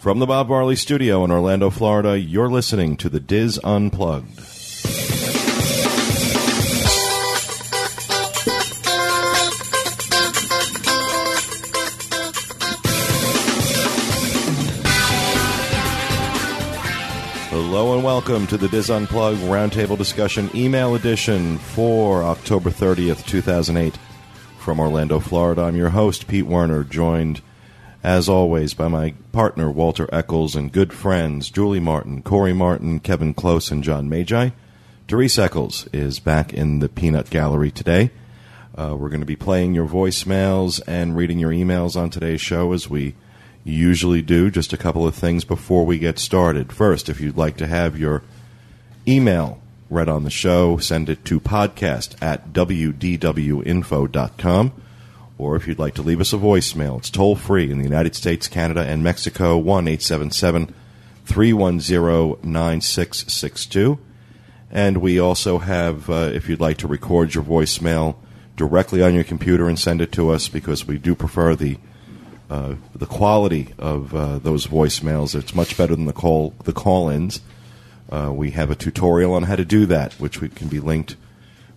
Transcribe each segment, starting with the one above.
From the Bob Marley Studio in Orlando, Florida, you're listening to the Dis Unplugged. Hello and welcome to the Dis Unplugged Roundtable Discussion Email Edition for October 30th, 2008. From Orlando, Florida, I'm your host, Pete Werner, joined as always by my partner, Walter Eccles, and good friends, Julie Martin, Corey Martin, Kevin Close, and John Magi. Doris Eccles is back in the Peanut Gallery today. Uh, we're going to be playing your voicemails and reading your emails on today's show as we usually do. Just a couple of things before we get started. First, if you'd like to have your email read on the show, send it to podcast at wdwinfo.com. Or if you'd like to leave us a voicemail, it's toll free in the United States, Canada, and Mexico, 1 877 310 9662. And we also have, uh, if you'd like to record your voicemail directly on your computer and send it to us, because we do prefer the uh, the quality of uh, those voicemails. It's much better than the call the call-ins. Uh, we have a tutorial on how to do that, which we can be linked.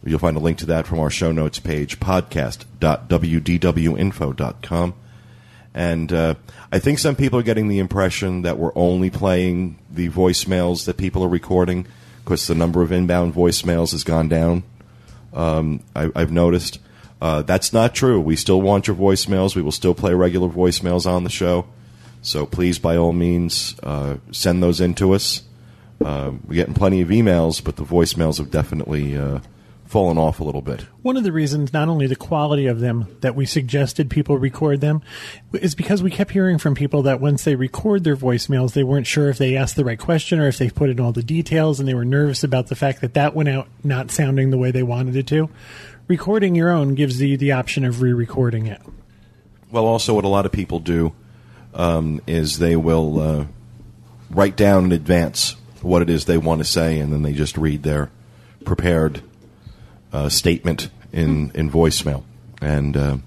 You'll find a link to that from our show notes page, podcast.wdwinfo.com. And uh, I think some people are getting the impression that we're only playing the voicemails that people are recording because the number of inbound voicemails has gone down. Um, I, I've noticed. Uh, that's not true. We still want your voicemails. We will still play regular voicemails on the show. So please, by all means, uh, send those in to us. Uh, we're getting plenty of emails, but the voicemails have definitely uh, fallen off a little bit. One of the reasons, not only the quality of them, that we suggested people record them, is because we kept hearing from people that once they record their voicemails, they weren't sure if they asked the right question or if they put in all the details, and they were nervous about the fact that that went out not sounding the way they wanted it to. Recording your own gives you the option of re-recording it. Well, also, what a lot of people do um, is they will uh, write down in advance what it is they want to say, and then they just read their prepared uh, statement in, in voicemail. And uh,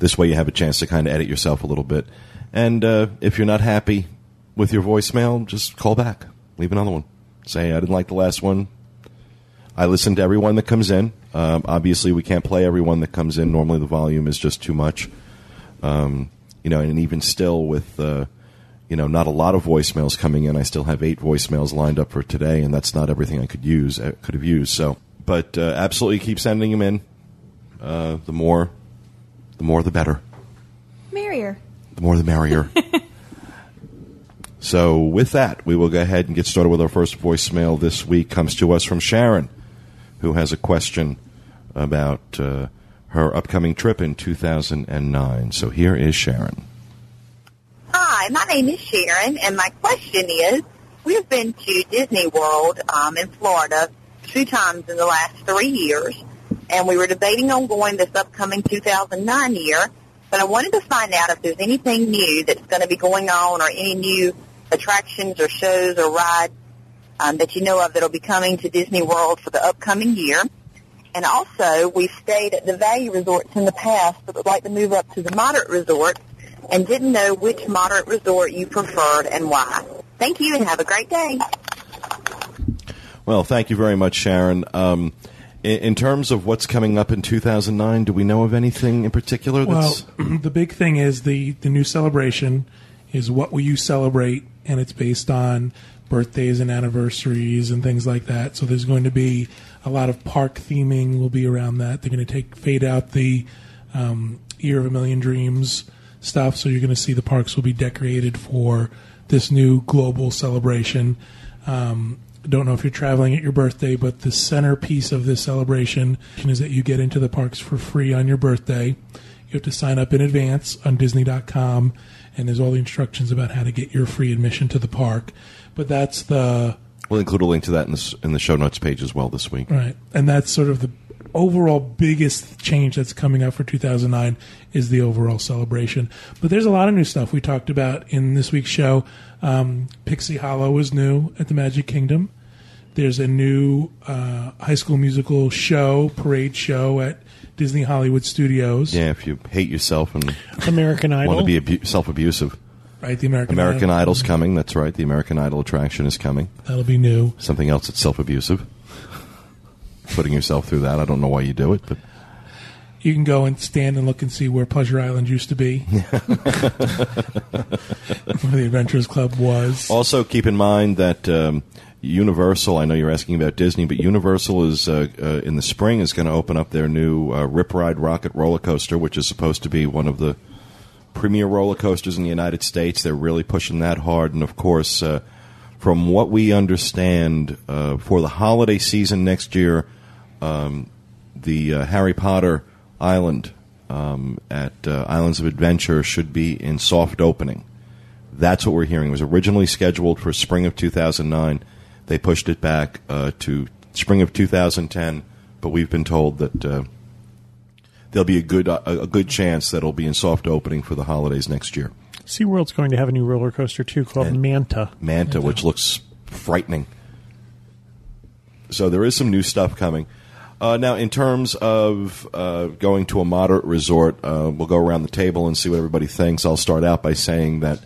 this way you have a chance to kind of edit yourself a little bit. And uh, if you're not happy with your voicemail, just call back. Leave another one. Say, I didn't like the last one. I listen to everyone that comes in. Um, obviously, we can't play everyone that comes in. Normally, the volume is just too much. Um, you know, and even still, with uh, you know not a lot of voicemails coming in, I still have eight voicemails lined up for today, and that's not everything I could use. I could have used. So, but uh, absolutely keep sending them in. Uh, the more, the more, the better. Merrier. The more, the merrier. so, with that, we will go ahead and get started with our first voicemail this week. Comes to us from Sharon, who has a question about uh, her upcoming trip in 2009. So, here is Sharon. Hi, my name is Sharon, and my question is, we've been to Disney World um, in Florida two times in the last three years, and we were debating on going this upcoming 2009 year, but I wanted to find out if there's anything new that's going to be going on or any new attractions or shows or rides um, that you know of that will be coming to Disney World for the upcoming year. And also, we've stayed at the value resorts in the past, but would like to move up to the moderate resorts and didn't know which moderate resort you preferred and why. Thank you and have a great day. Well, thank you very much, Sharon. Um, in, in terms of what's coming up in 2009, do we know of anything in particular that's. Well, the big thing is the the new celebration is what will you celebrate, and it's based on birthdays and anniversaries and things like that. So there's going to be a lot of park theming will be around that. They're going to take fade out the um, Year of a Million Dreams stuff, so you're going to see the parks will be decorated for this new global celebration. Um, don't know if you're traveling at your birthday, but the centerpiece of this celebration is that you get into the parks for free on your birthday. You have to sign up in advance on Disney.com, and there's all the instructions about how to get your free admission to the park. But that's the We'll include a link to that in the, in the show notes page as well this week. right, and that's sort of the overall biggest change that's coming up for 2009 is the overall celebration. But there's a lot of new stuff we talked about in this week's show. Um, Pixie Hollow is new at the Magic Kingdom. There's a new uh, High School Musical show, parade show at Disney Hollywood Studios. Yeah, if you hate yourself and American Idol. want to be abu- self abusive. Right, the American American Idol. Idol's coming. That's right. The American Idol attraction is coming. That'll be new. Something else that's self abusive. Putting yourself through that. I don't know why you do it, but You can go and stand and look and see where Pleasure Island used to be, where the Adventurers Club was. Also, keep in mind that um, Universal. I know you're asking about Disney, but Universal is uh, uh, in the spring is going to open up their new uh, Rip Ride Rockit roller coaster, which is supposed to be one of the premier roller coasters in the United States. They're really pushing that hard, and of course, uh, from what we understand, uh, for the holiday season next year, um, the uh, Harry Potter Island um, at uh, Islands of Adventure should be in soft opening. That's what we're hearing. It was originally scheduled for spring of 2009. They pushed it back uh, to spring of 2010, but we've been told that uh, there'll be a good a, a good chance that it'll be in soft opening for the holidays next year. SeaWorld's going to have a new roller coaster too called And- Manta. Manta, which looks frightening. So there is some new stuff coming. Uh, now, in terms of uh, going to a moderate resort, uh, we'll go around the table and see what everybody thinks. I'll start out by saying that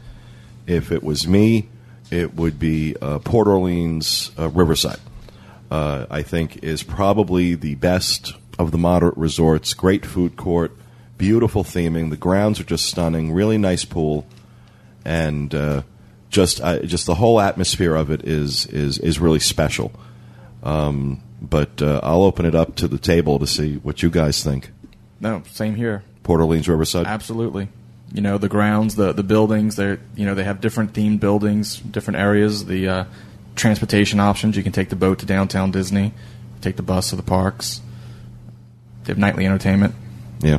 if it was me, it would be uh, Port Orleans uh, Riverside. Uh, I think is probably the best of the moderate resorts. Great food court, beautiful theming. The grounds are just stunning. Really nice pool, and just just the whole atmosphere of it is is is really special. Um, but uh, I'll open it up to the table to see what you guys think. No, same here. Port Orleans Riverside. Absolutely. You know the grounds, the the buildings. They you know they have different themed buildings, different areas. The uh, transportation options. You can take the boat to downtown Disney, take the bus to the parks. They have nightly entertainment. Yeah,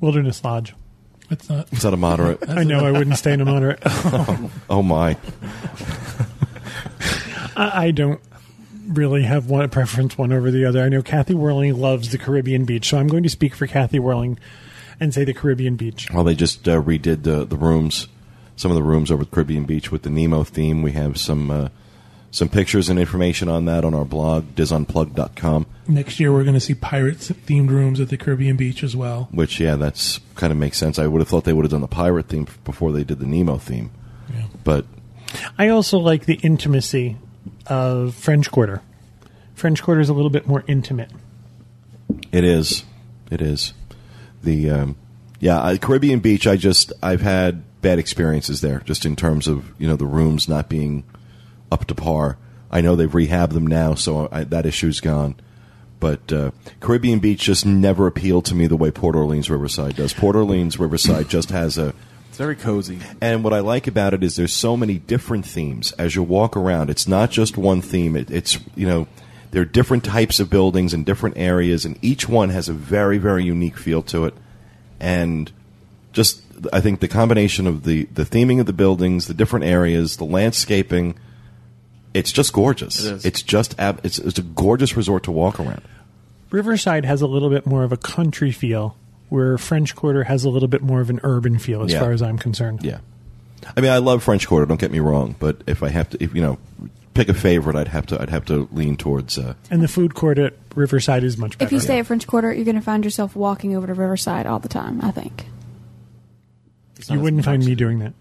Wilderness Lodge. It's not. is that a moderate? I know I wouldn't stay in a moderate. oh my! I, I don't really have one preference one over the other. I know Kathy Werling loves the Caribbean beach, so I'm going to speak for Kathy Werling and say the Caribbean beach. Well, they just uh, redid the the rooms, some of the rooms over at Caribbean Beach with the Nemo theme. We have some uh, some pictures and information on that on our blog disunplugged.com. Next year, we're going to see pirates themed rooms at the Caribbean beach as well. Which yeah, that's kind of makes sense. I would have thought they would have done the pirate theme before they did the Nemo theme, Yeah. but I also like the intimacy of French Quarter. French Quarter is a little bit more intimate. It is. It is. The um, yeah, Caribbean Beach. I just I've had bad experiences there, just in terms of you know the rooms not being up to par. I know they've rehabbed them now, so I, that issue's gone. But uh, Caribbean Beach just never appealed to me the way Port Orleans Riverside does. Port Orleans Riverside just has a It's very cozy. and what I like about it is there's so many different themes as you walk around. It's not just one theme. It, it's you know there are different types of buildings in different areas, and each one has a very very unique feel to it. And just I think the combination of the the theming of the buildings, the different areas, the landscaping, it's just gorgeous. It is. It's just ab- it's it's a gorgeous resort to walk around. Riverside has a little bit more of a country feel, where French Quarter has a little bit more of an urban feel, as Yeah. far as I'm concerned. Yeah, I mean I love French Quarter. Don't get me wrong, but if I have to, if you know, pick a favorite, I'd have to I'd have to lean towards. Uh, And the food court at Riverside is much better. If you stay at French Quarter, you're going to find yourself walking over to Riverside all the time. I think. you wouldn't find me doing that.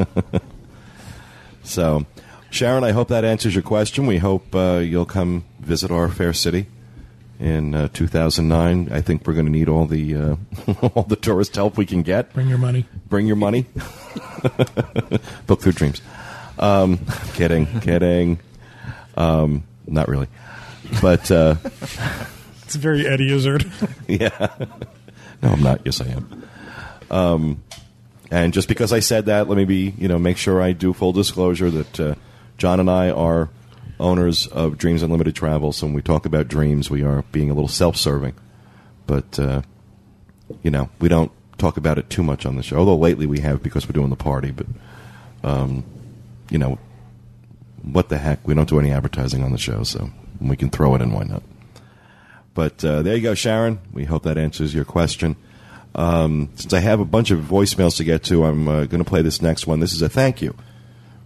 So, Sharon, I hope that answers your question. We hope uh, you'll come visit our fair city in uh, 2009. I think we're going to need all the uh, all the tourist help we can get. Bring your money. Bring your money. Book through dreams. Um, kidding, kidding. Um, not really, but uh, It's very Eddie Izzard. yeah. No, I'm not. Yes, I am. Um, and just because I said that, let me be, you know, make sure I do full disclosure that uh, John and I are owners of Dreams Unlimited Travel. So when we talk about dreams, we are being a little self-serving, but uh, you know, we don't talk about it too much on the show. Although lately we have because we're doing the party, but um, you know, what the heck? We don't do any advertising on the show, so we can throw it in. Why not? But uh, there you go, Sharon. We hope that answers your question. Um, since I have a bunch of voicemails to get to, I'm uh, going to play this next one. This is a thank you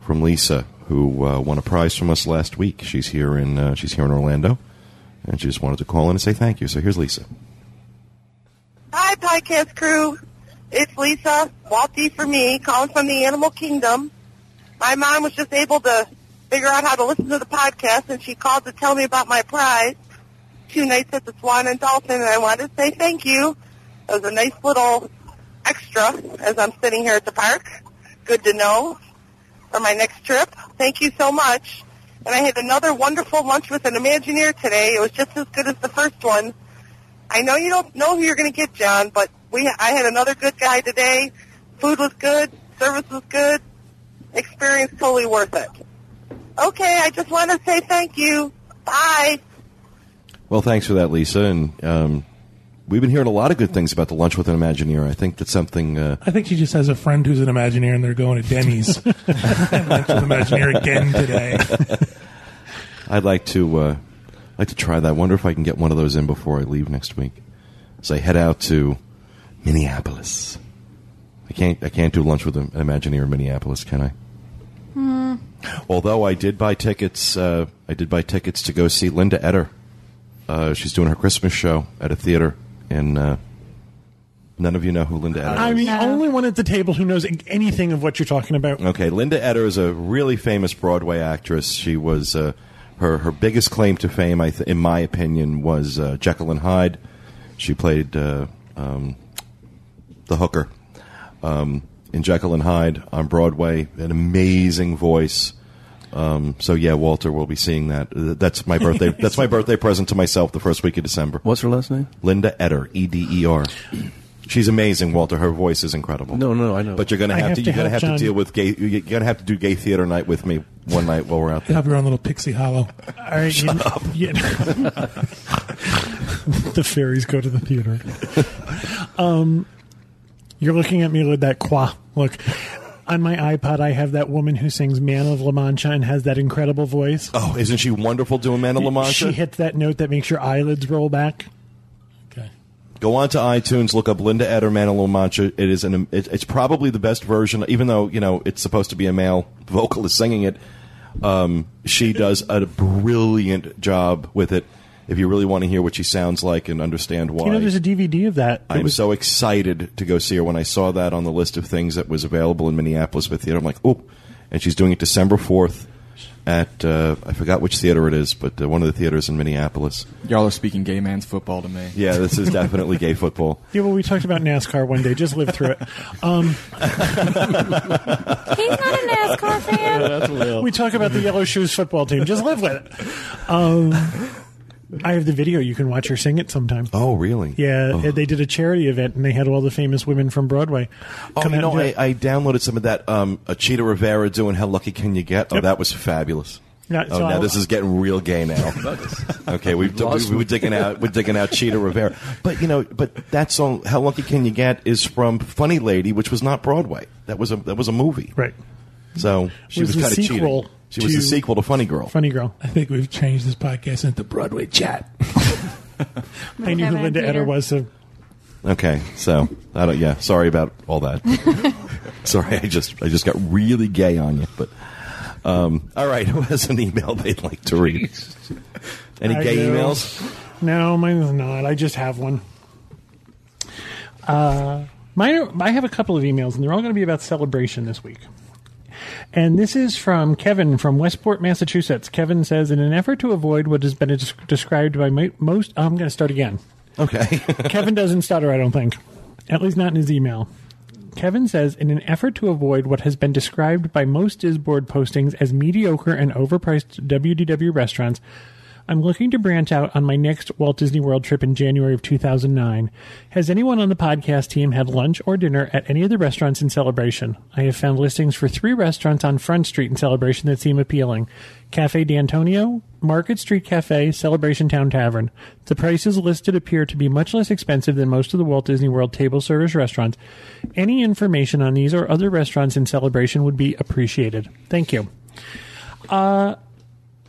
from Lisa, who uh, won a prize from us last week. She's here in uh, she's here in Orlando, and she just wanted to call in and say thank you. So here's Lisa. Hi, podcast crew. It's Lisa Walty for me, calling from the animal kingdom. My mom was just able to figure out how to listen to the podcast, and she called to tell me about my prize, two nights at the Swan and Dolphin, and I wanted to say thank you. It was a nice little extra as I'm sitting here at the park. Good to know for my next trip. Thank you so much. And I had another wonderful lunch with an Imagineer today. It was just as good as the first one. I know you don't know who you're going to get, John, but we I had another good guy today. Food was good, service was good, experience totally worth it. Okay, I just want to say thank you. Bye. Well, thanks for that, Lisa. And um, we've been hearing a lot of good things about the lunch with an Imagineer. I think that's something. Uh, I think she just has a friend who's an Imagineer, and they're going to Denny's. lunch with Imagineer again today. I'd like to uh, like to try that. I wonder if I can get one of those in before I leave next week. So I head out to Minneapolis. I can't I can't do lunch with an Imagineer in Minneapolis, can I? Although I did buy tickets, uh, I did buy tickets to go see Linda Eder. Uh, she's doing her Christmas show at a theater in. Uh, none of you know who Linda Eder is. I'm the only one at the table who knows anything of what you're talking about. Okay, Linda Eder is a really famous Broadway actress. She was uh, her her biggest claim to fame, I th- in my opinion, was uh, Jekyll and Hyde. She played uh, um, the hooker um, in Jekyll and Hyde on Broadway. An amazing voice. Um, so yeah, Walter we'll be seeing that. Uh, That's my birthday. that's my birthday present to myself. The first week of December. What's her last name? Linda Eder, E D E R. She's amazing, Walter. Her voice is incredible. No, no, I know. But you're going to I have have to to you're going to help have to deal with gay. You're going to have to do gay theater night with me one night while we're out there. have your own little Pixie Hollow. All right, you, you- the fairies go to the theater. Um, you're looking at me with that qua look. On my iPod, I have that woman who sings "Man of La Mancha" and has that incredible voice. Oh, isn't she wonderful doing Man of La Mancha? She hits that note that makes your eyelids roll back. Okay. Go on to iTunes, look up Linda Eder, Man of La Mancha. It is an. It, it's probably the best version, even though you know it's supposed to be a male vocalist singing it. Um, she does a brilliant job with it. If you really want to hear what she sounds like and understand why, You know, there's a DVD of that. I'm was- so excited to go see her. When I saw that on the list of things that was available in Minneapolis for theater, I'm like, oh! And she's doing it December 4th at uh, I forgot which theater it is, but uh, one of the theaters in Minneapolis. Y'all are speaking gay man's football to me. Yeah, this is definitely gay football. yeah, well, we talked about NASCAR one day. Just live through it. Um, He's not a NASCAR fan. we talk about the Yellow Shoes football team. Just live with it. Um, I have the video. You can watch her sing it sometime. Oh, really? Yeah, Oh. they did a charity event and they had all the famous women from Broadway. Oh, come you know, do I. I downloaded some of that. Um, a Chita Rivera doing "How Lucky Can You Get?" Oh, Yep. that was fabulous. Yeah, oh, so now I'll- this is getting real gay now. okay, we've, lost we, we're digging out we're digging out Chita Rivera, but you know, but that song "How Lucky Can You Get" is from Funny Lady, which was not Broadway. That was a that was a movie. right. So she Was was, the kind of cheating. Sequel She was the sequel to Funny Girl. Funny girl. I think we've changed this podcast into Broadway chat. I knew who Linda Eder was. So Okay, so I don't. Yeah, sorry about all that. sorry, I just I just got really gay on you. But um, all right, who has an email they'd like to read? Any I gay do. emails? no, mine's not. I just have one. Uh, mine. Are, I have a couple of emails, and they're all going to be about celebration this week. And this is from Kevin from Westport, Massachusetts. Kevin says, in an effort to avoid what has been des- described by mo- most, oh, I'm going to start again. Okay. Kevin doesn't stutter, I don't think. At least not in his email. Kevin says, in an effort to avoid what has been described by most Disboard postings as mediocre and overpriced WDW restaurants, I'm looking to branch out on my next Walt Disney World trip in January of 2009. Has anyone on the podcast team had lunch or dinner at any of the restaurants in Celebration? I have found listings for three restaurants on Front Street in Celebration that seem appealing. Cafe D'Antonio, Market Street Cafe, Celebration Town Tavern. The prices listed appear to be much less expensive than most of the Walt Disney World table service restaurants. Any information on these or other restaurants in Celebration would be appreciated. Thank you. Uh,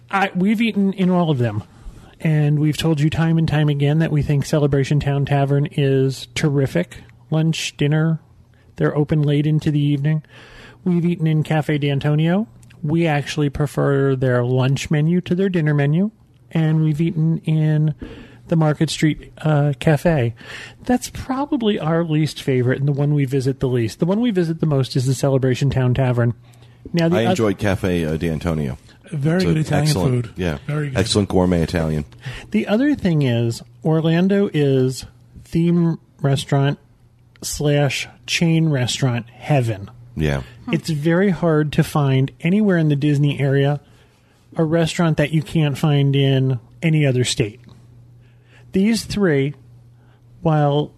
I, we've eaten in all of them, and we've told you time and time again that we think Celebration Town Tavern is terrific. Lunch, dinner, they're open late into the evening. We've eaten in Cafe D'Antonio. We actually prefer their lunch menu to their dinner menu, and we've eaten in the Market Street uh, Cafe. That's probably our least favorite and the one we visit the least. The one we visit the most is the Celebration Town Tavern. Now, the I oth- enjoyed Cafe uh, D'Antonio. Very It's good Italian excellent, food. Yeah, Very good. excellent gourmet Italian. The other thing is Orlando is theme restaurant slash chain restaurant heaven. Yeah, It's very hard to find anywhere in the Disney area a restaurant that you can't find in any other state. These three, while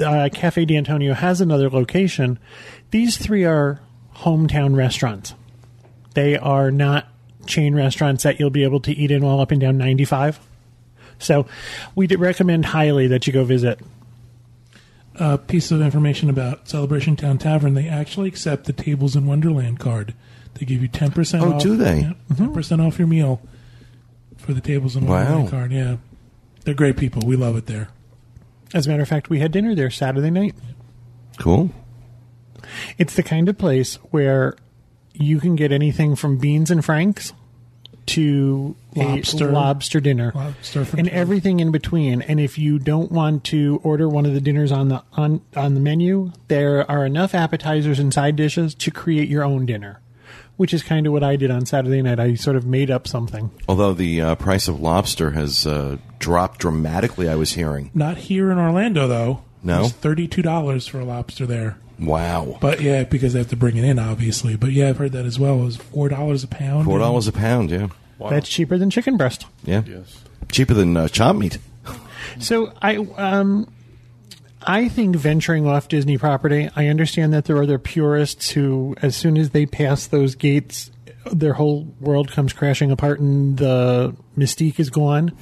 uh, Cafe D'Antonio has another location, these three are hometown restaurants. They are not chain restaurants that you'll be able to eat in all up and down 95. So we would recommend highly that you go visit. A piece of information about Celebration Town Tavern: they actually accept the Tables in Wonderland card. They give you ten percent. Oh, off. do they? Mm-hmm. Ten percent off your meal for the Tables in Wow. Wonderland card. Yeah, they're great people. We love it there. As a matter of fact, we had dinner there Saturday night. cool. It's the kind of place where you can get anything from beans and franks to Lobster. a lobster dinner Lobster for and two. everything in between. And if you don't want to order one of the dinners on the on on the menu, there are enough appetizers and side dishes to create your own dinner. Which is kind of what I did on Saturday night. I sort of made up something. Although the uh, price of lobster has uh, dropped dramatically, I was hearing. Not here in Orlando though. No? it's thirty-two dollars for a lobster there. Wow, But yeah, because they have to bring it in, obviously. But yeah, I've heard that as well. It was four dollars a pound. four dollars a pound. Yeah, That's cheaper than chicken breast. yeah, Yes. cheaper than uh, chop meat. So I um I think venturing off Disney property, I understand that there are other purists who as soon as they pass those gates their whole world comes crashing apart and the mystique is gone.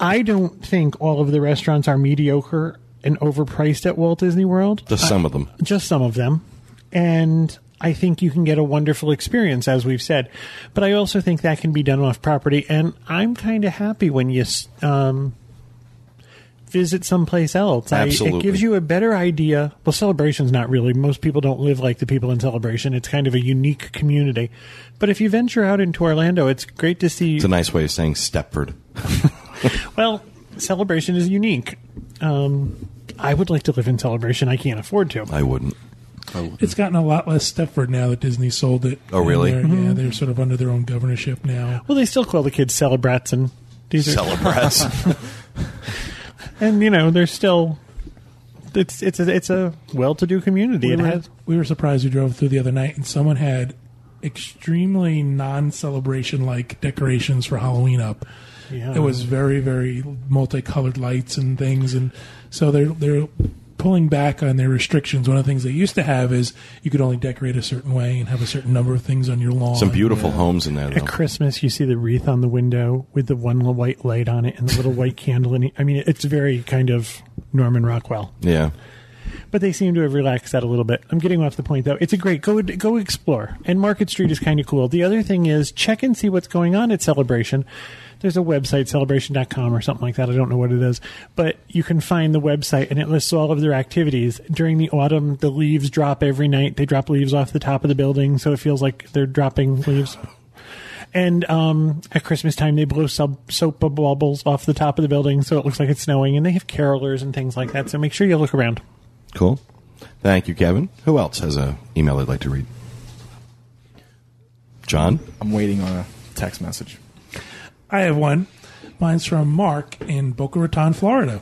I don't think all of the restaurants are mediocre and overpriced at Walt Disney World. Just some of them. Just some of them. And I think you can get a wonderful experience, as we've said. But I also think that can be done off property. And I'm kind of happy when you um, visit someplace else. I, Absolutely. it gives you a better idea. Well, Celebration's not really. Most people don't live like the people in Celebration. It's kind of a unique community. But if you venture out into Orlando, it's great to see. It's a nice way of saying Stepford. Well, Celebration is unique. Um, I would like to live in Celebration. I can't afford to. I wouldn't. It's gotten a lot less Stepford now that Disney sold it. Oh, really? They're- Yeah, mm-hmm. they're sort of under their own governorship now. Well, they still call the kids Celebrats, and these are Celebrats. and you know they're still. It's it's a, it's a well-to-do community. We It were, has we were surprised we drove through the other night and someone had extremely non-celebration like decorations for Halloween up. Yeah. It was very very multicolored lights and things and so they're they're pulling back on their restrictions. One of the things they used to have is you could only decorate a certain way and have a certain number of things on your lawn. Some beautiful homes in there, At. Christmas, you see the wreath on the window with the one little white light on it and the little white candle. In it. I mean, it's very kind of Norman Rockwell. Yeah. But they seem to have relaxed that a little bit. I'm getting off the point though. It's a great go go explore. And Market Street is kind of cool. The other thing is check and see what's going on at Celebration. There's a website celebration.com or something like that. I don't know what it is, but you can find the website and it lists all of their activities. During the autumn, the leaves drop every night. They drop leaves off the top of the building, so it feels like they're dropping leaves. And um, at Christmas time, they blow sub- soap bubbles off the top of the building, so it looks like it's snowing. And they have carolers and things like that. So make sure you look around. Cool. Thank you, Kevin. Who else has a email they'd like to read? John? I'm waiting on a text message. I have one. Mine's from Mark in Boca Raton, Florida.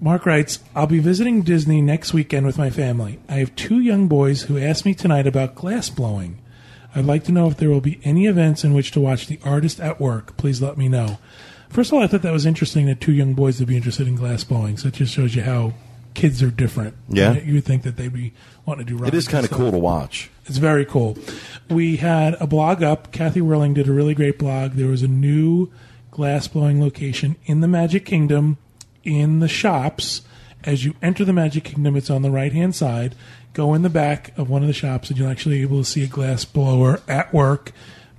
Mark writes, I'll be visiting Disney next weekend with my family. I have two young boys who asked me tonight about glass blowing. I'd like to know if there will be any events in which to watch the artist at work. Please let me know. First of all, I thought that was interesting that two young boys would be interested in glass blowing. So it just shows you how kids are different. Yeah. You would think that they'd be wanting to do It is kind of cool to watch. It's very cool. We had a blog up. Kathy Werling did a really great blog. There was a new glass blowing location in the Magic Kingdom in the shops. As you enter the Magic Kingdom, it's on the right hand side. Go in the back of one of the shops, and you'll actually be able to see a glass blower at work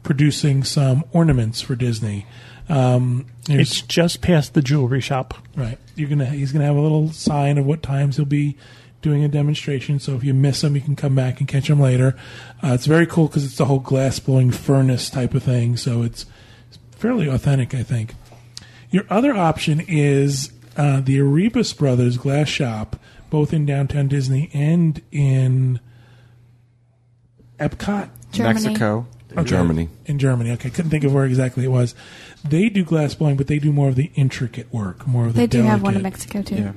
producing some ornaments for Disney. Um, It's just past the jewelry shop. Right. You're gonna. He's gonna have a little sign of what times he'll be doing a demonstration. So if you miss them, you can come back and catch them later. Uh, it's very cool because it's the whole glass blowing furnace type of thing. So it's, it's fairly authentic, I think. Your other option is uh, the Arribas Brothers Glass Shop, both in downtown Disney and in Epcot. Germany. Mexico. Okay. Germany. In Germany. Okay, couldn't think of where exactly it was. They do glass blowing, but they do more of the intricate work, more of the They do have one in Mexico too. Yeah.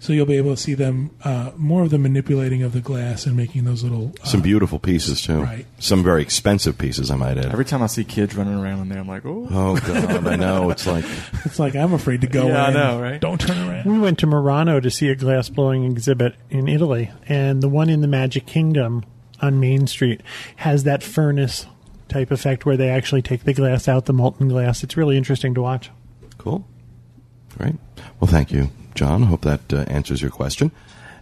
So you'll be able to see them uh, more of the manipulating of the glass and making those little. Uh, Some beautiful pieces too. Right. Some very expensive pieces, I might add. Every time I see kids running around in there, I'm like, oh. oh God, I know. It's like It's like I'm afraid to go Yeah, I know, right? Don't turn around. We went to Murano to see a glass blowing exhibit in Italy, and the one in the Magic Kingdom on Main Street has that furnace type effect where they actually take the glass out, the molten glass. It's really interesting to watch. Cool. Great. Well, thank you, John. I hope that uh, answers your question.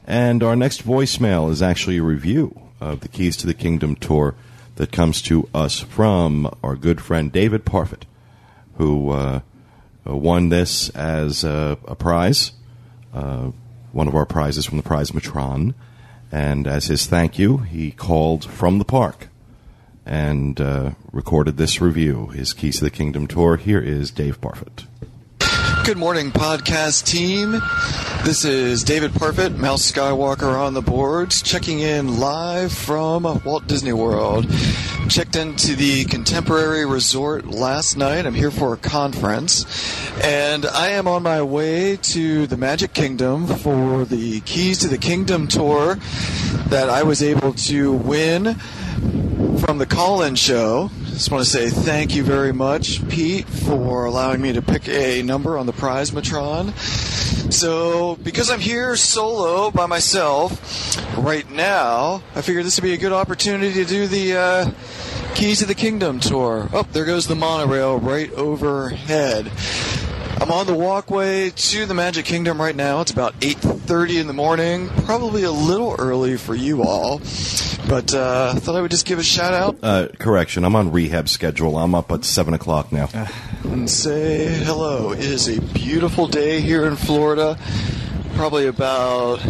And our next voicemail is actually a review of the Keys to the Kingdom tour that comes to us from our good friend David Parfit, who uh, uh, won this as a, a prize, uh, one of our prizes from the Prize Matron. And as his thank you, he called from the park and uh, recorded this review, his Keys to the Kingdom tour. Here is Dave Parfit. Good morning, podcast team. This is David Parfit, Mouse Skywalker on the boards, checking in live from Walt Disney World. Checked into the Contemporary Resort last night. I'm here for a conference, and I am on my way to the Magic Kingdom for the Keys to the Kingdom tour that I was able to win from the call-in show. Just want to say thank you very much, Pete, for allowing me to pick a number on the prize Matron. So, because I'm here solo by myself right now, I figured this would be a good opportunity to do the uh, Keys of the Kingdom tour. Oh, there goes the monorail right overhead. I'm on the walkway to the Magic Kingdom right now. It's about 8:30 in the morning, probably a little early for you all, but uh, I thought I would just give a shout out Uh, correction, I'm on rehab schedule. I'm up at 7 o'clock now. and say hello. It is a beautiful day here in Florida. Probably about,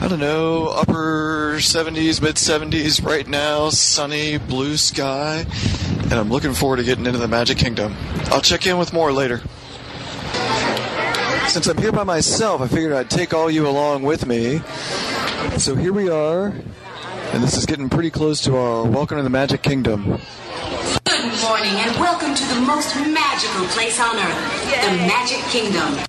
I don't know, upper 70s, mid 70s right now. Sunny, blue sky. And I'm looking forward to getting into the Magic Kingdom. I'll check in with more later. Since I'm here by myself, I figured I'd take all you along with me. So here we are. And this is getting pretty close to our Welcome to the Magic Kingdom. Good morning and welcome to the most magical place on earth, the Magic Kingdom.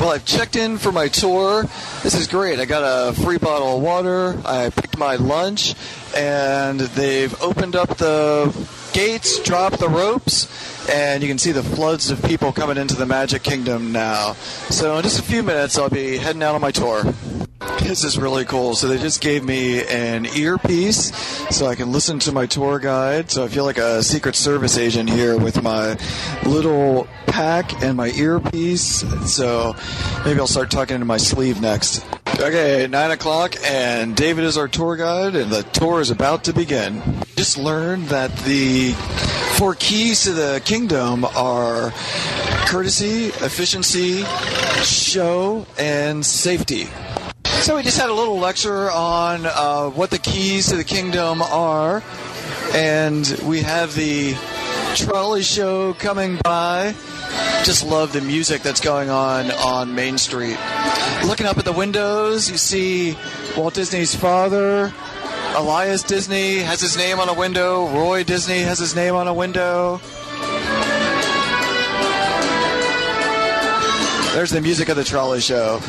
Well, I've checked in for my tour. This is great. I got a free bottle of water. I picked my lunch, and they've opened up the gates, dropped the ropes, and you can see the floods of people coming into the Magic Kingdom now. So, in just a few minutes, I'll be heading out on my tour. This is really cool. So they just gave me an earpiece so I can listen to my tour guide. So I feel like a Secret Service agent here with my little pack and my earpiece. So maybe I'll start talking into my sleeve next. Okay, 9 o'clock, and David is our tour guide, and the tour is about to begin. Just learned that the four keys to the kingdom are courtesy, efficiency, show, and safety. So we just had a little lecture on uh, what the keys to the kingdom are, and we have the trolley show coming by. Just love the music that's going on on Main Street. Looking up at the windows, you see Walt Disney's father. Elias Disney has his name on a window. Roy Disney has his name on a window. There's the music of the trolley show.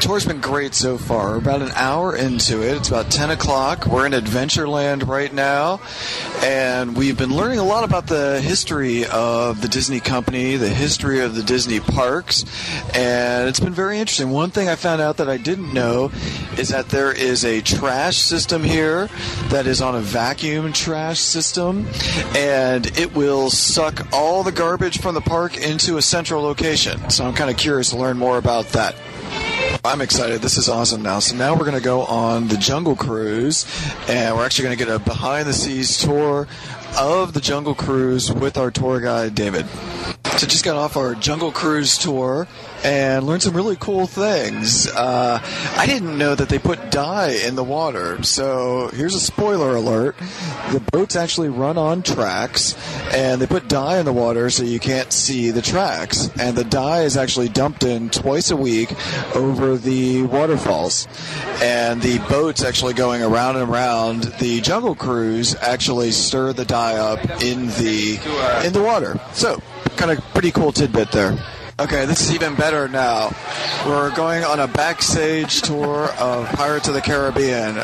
Tour's been great so far. We're about an hour into it. It's about 10 o'clock. We're in Adventureland right now. And we've been learning a lot about the history of the Disney company, the history of the Disney parks. And it's been very interesting. One thing I found out that I didn't know is that there is a trash system here that is on a vacuum trash system. And it will suck all the garbage from the park into a central location. So I'm kind of curious to learn more about that. I'm excited. This is awesome now. So now we're going to go on the Jungle Cruise, and we're actually going to get a behind the scenes tour of the Jungle Cruise with our tour guide, David. So just got off our Jungle Cruise tour and learned some really cool things. Uh, I didn't know that they put dye in the water. So here's a spoiler alert: the boats actually run on tracks, and they put dye in the water so you can't see the tracks. And the dye is actually dumped in twice a week over the waterfalls. And the boats actually going around and around the Jungle Cruise actually stir the dye up in the in the water. So kind of pretty cool tidbit there. Okay, this is even better now. We're going on a backstage tour of Pirates of the Caribbean.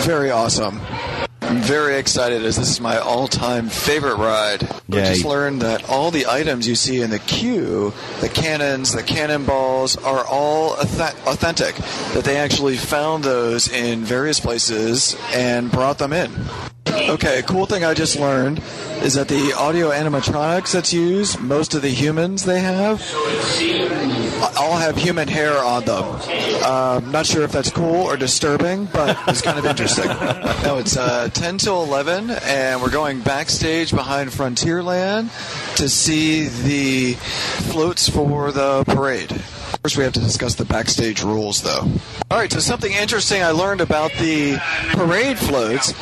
Very awesome. I'm very excited as this is my all-time favorite ride. We Yay. just learned that all the items you see in the queue, the cannons, the cannonballs, are all authentic. That they actually found those in various places and brought them in. Okay, cool thing I just learned is that the audio animatronics that's used, most of the humans they have, all have human hair on them. Um, not sure if that's cool or disturbing, but it's kind of interesting. no, it's uh, 10 till 11, and we're going backstage behind Frontierland to see the floats for the parade. First, we have to discuss the backstage rules, though. All right, so something interesting I learned about the parade floats.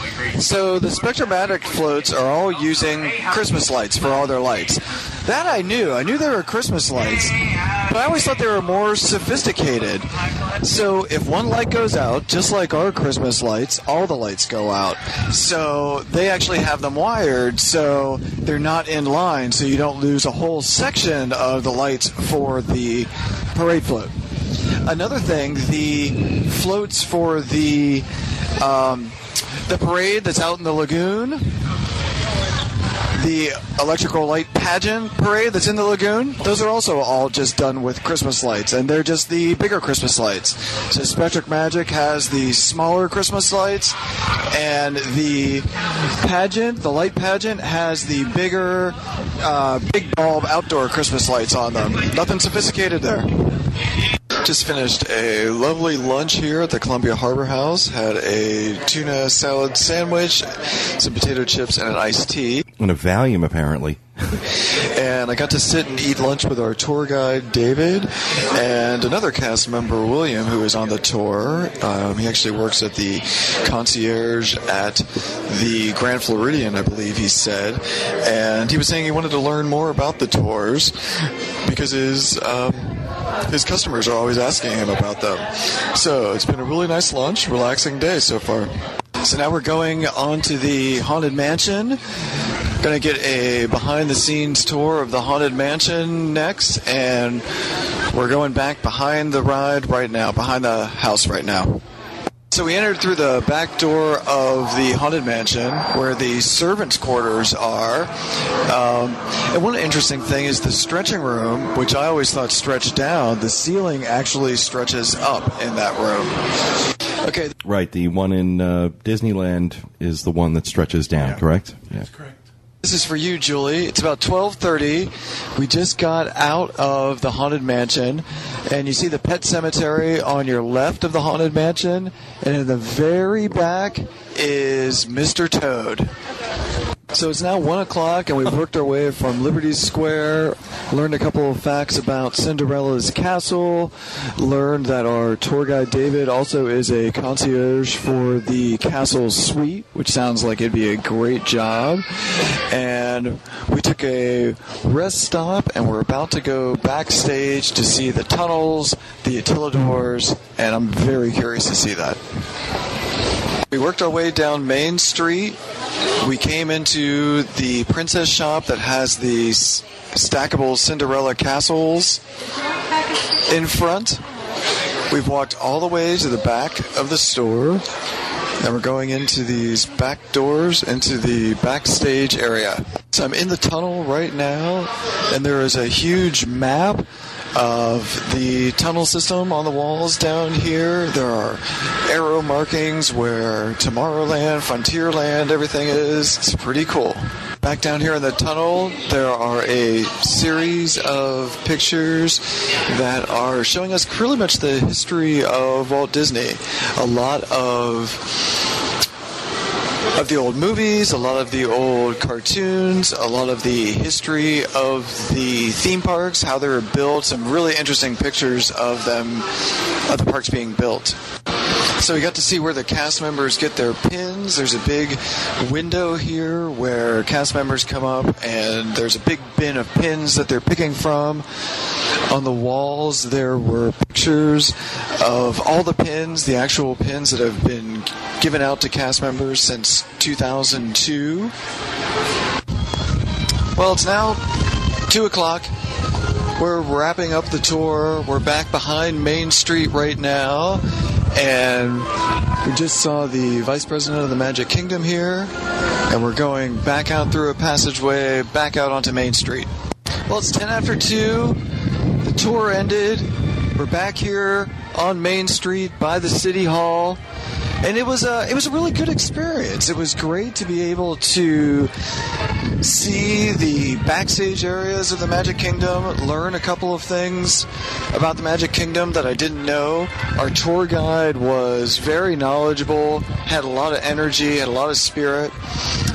So the SpectroMagic floats are all using Christmas lights for all their lights. That I knew. I knew they were Christmas lights, but I always thought they were more sophisticated. So if one light goes out, just like our Christmas lights, all the lights go out. So they actually have them wired so they're not in line, so you don't lose a whole section of the lights for the parade float. Another thing, the floats for the um, the parade that's out in the lagoon, the electrical light pageant parade that's in the lagoon, those are also all just done with Christmas lights, and they're just the bigger Christmas lights. So SpectroMagic has the smaller Christmas lights, and the pageant, the light pageant, has the bigger, uh, big bulb outdoor Christmas lights on them. Nothing sophisticated there. Just finished a lovely lunch here at the Columbia Harbor House. Had a tuna salad sandwich, some potato chips, and an iced tea. And a Valium, apparently. And I got to sit and eat lunch with our tour guide, David, and another cast member, William, who is on the tour. Um, he actually works at the concierge at the Grand Floridian, I believe he said. And he was saying he wanted to learn more about the tours because his. Um, his customers are always asking him about them. So it's been a really nice lunch, relaxing day so far. So now we're going on to the Haunted Mansion. Going to get a behind the scenes tour of the Haunted Mansion next, and we're going back behind the ride right now, behind the house right now. So we entered through the back door of the Haunted Mansion, where the servants' quarters are. Um, and one interesting thing is the stretching room, which I always thought stretched down. The ceiling actually stretches up in that room. Okay, Right, the one in uh, Disneyland is the one that stretches down, correct? Yeah. Correct. This is for you, Julie. It's about 12:30. We just got out of the haunted mansion, and you see the pet cemetery on your left of the haunted mansion, and in the very back is Mr. Toad. So it's now one o'clock, and we've worked our way from Liberty Square. Learned a couple of facts about Cinderella's castle. Learned that our tour guide David also is a concierge for the castle suite, which sounds like it'd be a great job. And we took a rest stop, and we're about to go backstage to see the tunnels, the utilidors, and I'm very curious to see that. We worked our way down Main Street. We came into the princess shop that has the s- stackable Cinderella castles in front. We've walked all the way to the back of the store. And we're going into these back doors into the backstage area. So I'm in the tunnel right now, and there is a huge map of the tunnel system on the walls down here. There are arrow markings where Tomorrowland, Frontierland, everything is. It's pretty cool. Back down here in the tunnel, there are a series of pictures that are showing us pretty much the history of Walt Disney. A lot of of the old movies, a lot of the old cartoons, a lot of the history of the theme parks, how they were built, some really interesting pictures of them, of the parks being built. So we got to see where the cast members get their pins. There's a big window here where cast members come up, and there's a big bin of pins that they're picking from. On the walls, there were pictures of all the pins, the actual pins that have been given out to cast members since 2002. Well, it's now 2 o'clock. We're wrapping up the tour. We're back behind Main Street right now. And we just saw the Vice President of the Magic Kingdom here. And we're going back out through a passageway, back out onto Main Street. Well, it's 10 after 2. The tour ended. We're back here on Main Street by the City Hall. And it was a it was a really good experience. It was great to be able to see the backstage areas of the Magic Kingdom, learn a couple of things about the Magic Kingdom that I didn't know. Our tour guide was very knowledgeable, had a lot of energy, had a lot of spirit.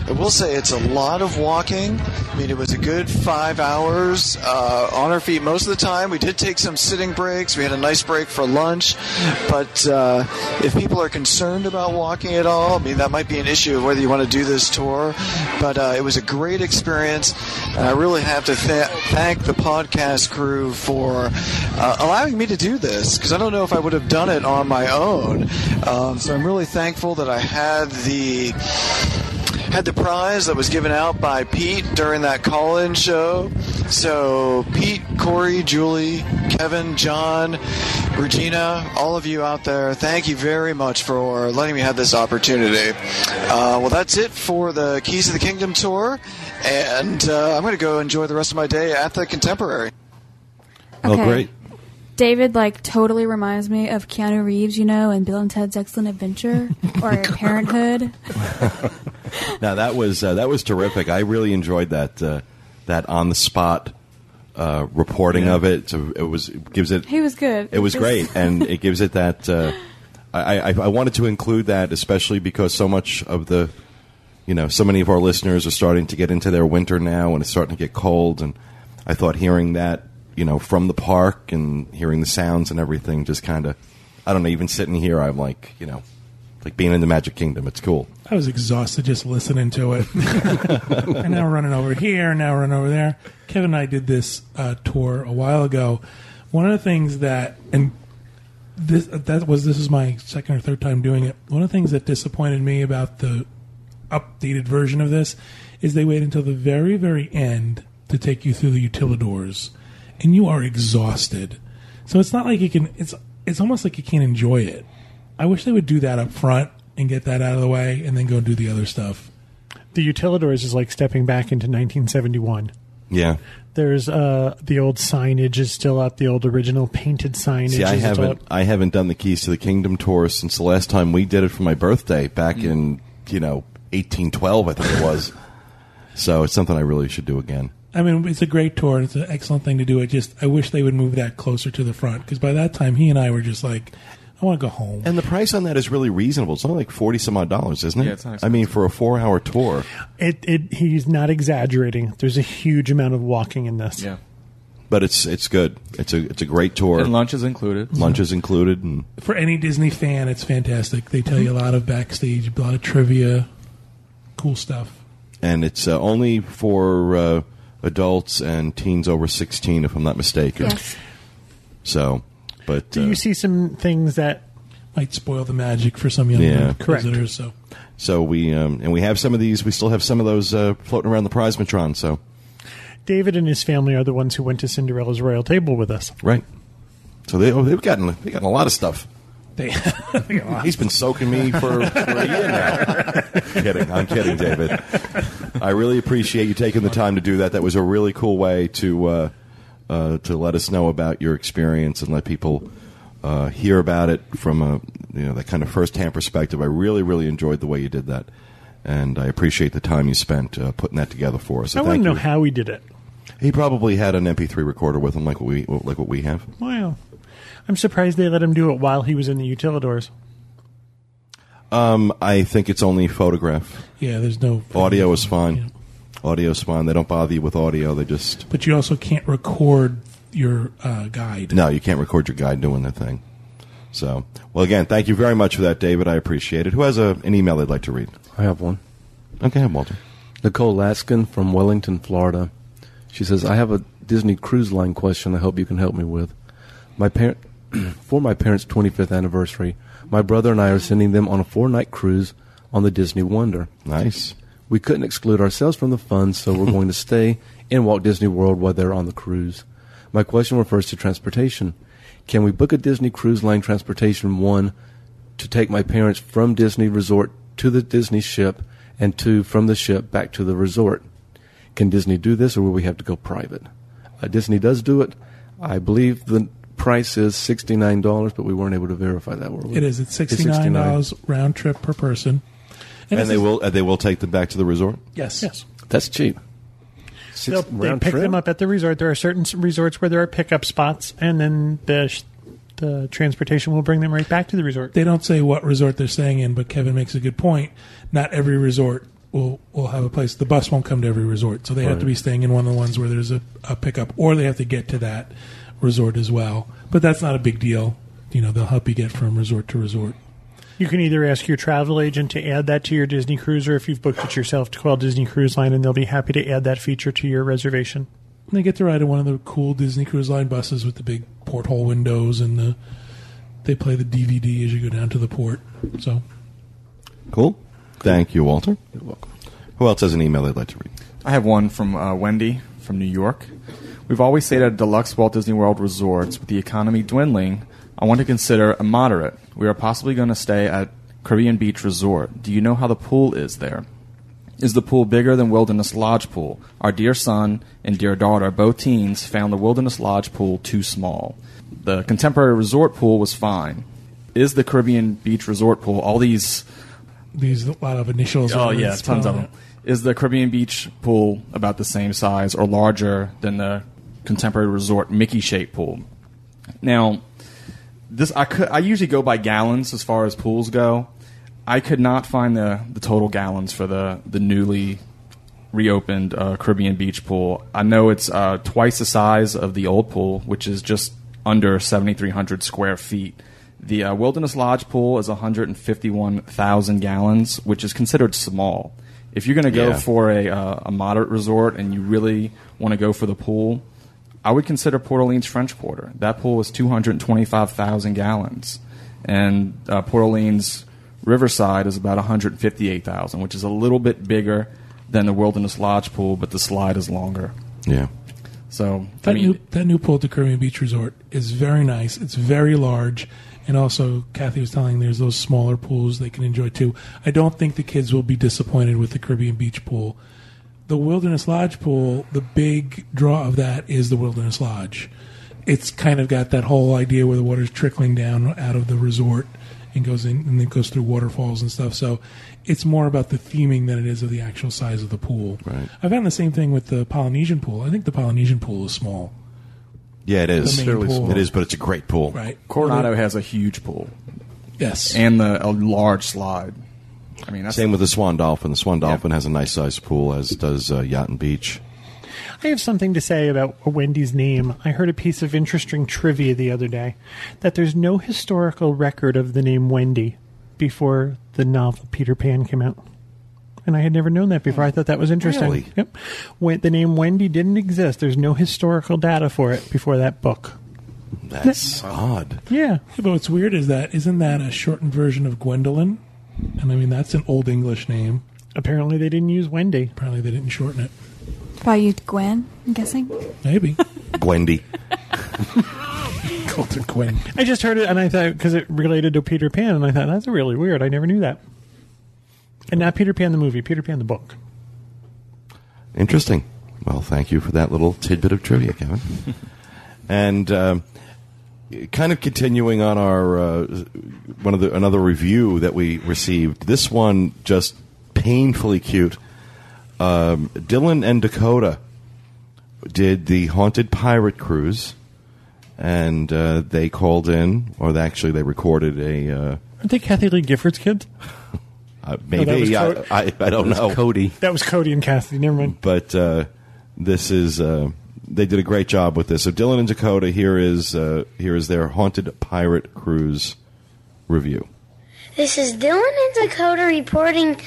I will say it's a lot of walking. I mean, it was a good five hours uh, on our feet most of the time. We did take some sitting breaks. We had a nice break for lunch. But uh, if people are concerned about walking at all, I mean, that might be an issue of whether you want to do this tour. But uh, it was a great experience. And I really have to th- thank the podcast crew for uh, allowing me to do this because I don't know if I would have done it on my own. Um, so I'm really thankful that I had the had the prize that was given out by Pete during that call-in show. So Pete, Corey, Julie, Kevin, John, Regina, all of you out there, thank you very much for letting me have this opportunity. Uh, well, that's it for the Keys of the Kingdom tour, and uh, I'm going to go enjoy the rest of my day at the Contemporary. Oh, Okay. great. David like totally reminds me of Keanu Reeves, you know, in Bill and Ted's Excellent Adventure or Parenthood. Now that was uh, that was terrific. I really enjoyed that uh, that on the spot uh, reporting Yeah. of it. So it was it gives it He was good. it was great, and it gives it that. Uh, I, I, I wanted to include that, especially because so much of the, you know, so many of our listeners are starting to get into their winter now, and it's starting to get cold. And I thought hearing that, you know, from the park and hearing the sounds and everything, just kind of, I don't know, even sitting here, I'm like, you know, like being in the Magic Kingdom. It's cool. I was exhausted just listening to it. and now we're running over here, now we're running over there. Kevin and I did this uh, tour a while ago. One of the things that, and this that was this is my second or third time doing it. One of the things that disappointed me about the updated version of this is they wait until the very very end to take you through the utilidors, and you are exhausted. So it's not like you can. It's it's almost like you can't enjoy it. I wish they would do that up front and get that out of the way, and then go do the other stuff. The Utilidors is like stepping back into 1971. Yeah. There's uh, the old signage is still up. The old original painted signage See, I is still haven't up. I haven't done the Keys to the Kingdom tour since the last time we did it for my birthday back in you know 1812, I think it was. so it's something I really should do again. I mean, it's a great tour. and It's an excellent thing to do. It just, I wish they would move that closer to the front because by that time, he and I were just like, I want to go home. And the price on that is really reasonable. It's only like forty some odd dollars, isn't it? Yeah, it's not I mean, for a four hour tour. It, it, he's not exaggerating. There's a huge amount of walking in this. Yeah. But it's it's good. It's a it's a great tour. And lunch is included. Lunch is included, and For any Disney fan, it's fantastic. They tell you a lot of backstage, a lot of trivia, cool stuff. and it's uh, only for uh, adults and teens over sixteen, if I'm not mistaken. Yes. So, but Do uh, you see some things that Might spoil the magic for some young Yeah. Correct. visitors. So so we um, and we have some of these. We still have some of those uh, floating around the Prizematron. So David and his family are the ones who went to Cinderella's royal table with us. right. So they oh, they've gotten they've gotten a lot of stuff. they, He's been soaking me for, for a year now. kidding. I'm kidding, David. I really appreciate you taking the time to do that. That was a really cool way to uh, uh, to let us know about your experience and let people uh, hear about it from a you know that kind of first hand perspective. I really really enjoyed the way you did that, and I appreciate the time you spent uh, putting that together for us. So I want to know you. how he did it. he probably had an MP3 recorder with him, like what we like what we have. Wow. I'm surprised they let him do it while he was in the Utilidors. Um, I think it's only photograph. Yeah, there's no Audio is fine. Audio is fine. They don't bother you with audio. They just But you also can't record your uh, guide. no. You can't record your guide doing the thing. So, well, again, thank you very much for that, David. I appreciate it. Who has a, an email they'd like to read? I have one. Okay, Walter. Nicole Laskin from Wellington, Florida. She says, I have a Disney Cruise Line question I hope you can help me with. My parent, For my parents' 25th anniversary, my brother and I are sending them on a four night cruise on the Disney Wonder. Nice. We couldn't exclude ourselves from the fun, so we're going to stay in Walt Disney World while they're on the cruise. My question refers to transportation. Can we book a Disney Cruise Line transportation, one, to take my parents from Disney Resort to the Disney ship, and two, from the ship back to the resort? Can Disney do this, or will we have to go private? Uh, Disney does do it. I believe the price is $69, but we weren't able to verify that, were we? It is. It's sixty nine dollars round trip per person. And, this they is- will uh, they will take them back to the resort. Yes. Yes. That's cheap. They'll, they pick them up at the resort. There are certain resorts where there are pickup spots, and then the sh- the transportation will bring them right back to the resort. They don't say what resort they're staying in, but Kevin makes a good point. Not every resort will will have a place. The bus won't come to every resort, so they have to be staying in one of the ones where there's a, a pickup, or they have to get to that resort as well. But that's not a big deal. You know, they'll help you get from resort to resort. You can either ask your travel agent to add that to your Disney cruise, or if you've booked it yourself, to call Disney Cruise Line, and they'll be happy to add that feature to your reservation. And they get to ride in one of the cool Disney Cruise Line buses with the big porthole windows, and the they play the DVD as you go down to the port. So Cool. Thank you, Walter. You're welcome. Who else has an email they'd like to read? I have one from uh, Wendy from New York. We've always stayed at deluxe Walt Disney World resorts. With the economy dwindling, I want to consider a moderate. We are possibly going to stay at Caribbean Beach Resort. Do you know how the pool is there? Is the pool bigger than Wilderness Lodge pool? Our dear son and dear daughter, both teens, found the Wilderness Lodge pool too small. The contemporary resort pool was fine. Is the Caribbean Beach Resort pool all these these a lot of initials. Oh yeah, tons of them. Is the Caribbean Beach pool about the same size or larger than the contemporary resort Mickey shaped pool? Now, this I could I usually go by gallons as far as pools go. I could not find the, the total gallons for the the newly reopened uh, Caribbean Beach pool. I know it's uh, twice the size of the old pool, which is just under 7,300 square feet. The uh, Wilderness Lodge pool is 151,000 gallons, which is considered small. If you're going to go Yeah. for a, uh, a moderate resort and you really want to go for the pool, I would consider Port Orleans French Quarter. That pool was 225,000 gallons. And uh, Port Orleans Riverside is about 158,000, which is a little bit bigger than the Wilderness Lodge pool, but the slide is longer. Yeah. So, That I mean, new that new pool at the Caribbean Beach Resort is very nice. It's very large, and also Kathy was telling there's those smaller pools they can enjoy too. I don't think the kids will be disappointed with the Caribbean Beach pool. The Wilderness Lodge pool, the big draw of that is the Wilderness Lodge. It's kind of got that whole idea where the water's trickling down out of the resort and goes in and then goes through waterfalls and stuff. So it's more about the theming than it is of the actual size of the pool. Right. I found the same thing with the Polynesian pool. I think the Polynesian pool is small. Yeah, it is. The main pool. It is, but it's a great pool. Right. Coronado has a huge pool. Yes. And the, a large slide. I mean, that's Same with the Swan Dolphin. The Swan Dolphin has a nice sized pool, as does uh, Yacht and Beach. I have something to say about Wendy's name. I heard a piece of interesting trivia the other day that there's no historical record of the name Wendy before the novel Peter Pan came out. And I had never known that before. I thought that was interesting. Really? Yep. When the name Wendy didn't exist, there's no historical data for it before that book. That's odd. Yeah. Yeah, but what's weird is that isn't that a shortened version of Gwendolyn? And I mean that's an old English name. Apparently they didn't use Wendy. Apparently they didn't shorten it. Probably used Gwen, I'm guessing. Maybe. Gwendy. Called her Gwen. I just heard it and I thought because it related to Peter Pan, and I thought that's really weird. I never knew that. And not Peter Pan the movie, Peter Pan the book. Interesting. Well, thank you for that little tidbit of trivia, Kevin. and um, kind of continuing on our uh, one of the another review that we received. This one just painfully cute. Um, Dylan and Dakota did the Haunted Pirate Cruise, and uh, they called in, or they actually they recorded a uh, Aren't they Kathie Lee Gifford's kids? Uh, that was maybe I, Co- I, I don't It's know. Cody. That was Cody and Kathy. Never mind. but uh, this is uh, they did a great job with this. So Dylan and Dakota, here is uh, here is their haunted pirate cruise review. This is Dylan and Dakota reporting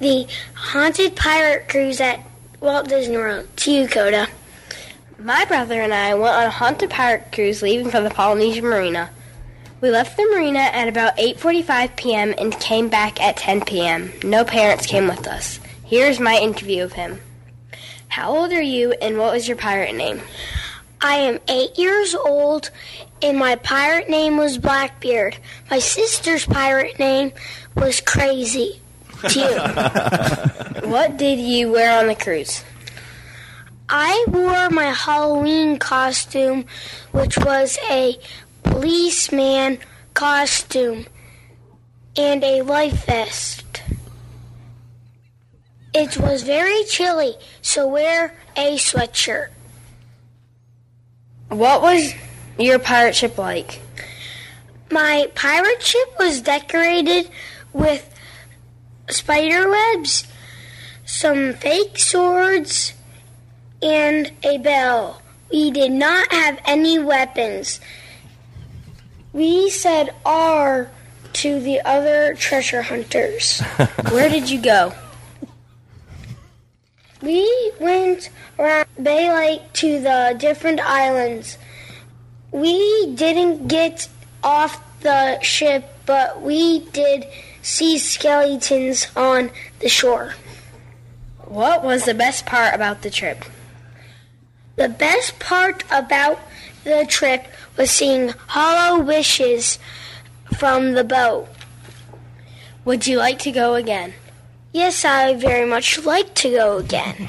the haunted pirate cruise at Walt Disney World. To you, Coda. My brother and I went on a haunted pirate cruise leaving from the Polynesian Marina. We left the marina at about 8:45 p.m. and came back at 10 p.m. No parents came with us. Here's my interview of him. How old are you and what was your pirate name? I am eight years old, and my pirate name was Blackbeard. My sister's pirate name was Crazy. To. What did you wear on the cruise? I wore my Halloween costume, which was a policeman costume and a life vest. It was very chilly, so wear a sweatshirt. What was your pirate ship like? My pirate ship was decorated with spider webs, some fake swords, and a bell. We did not have any weapons. We said R to the other treasure hunters. Where did you go? We went around Bay Lake to the different islands. We didn't get off the ship, but we did see skeletons on the shore. What was the best part about the trip? The best part about the trip was seeing HalloWishes from the boat. Would you like to go again? Yes, I very much like to go again.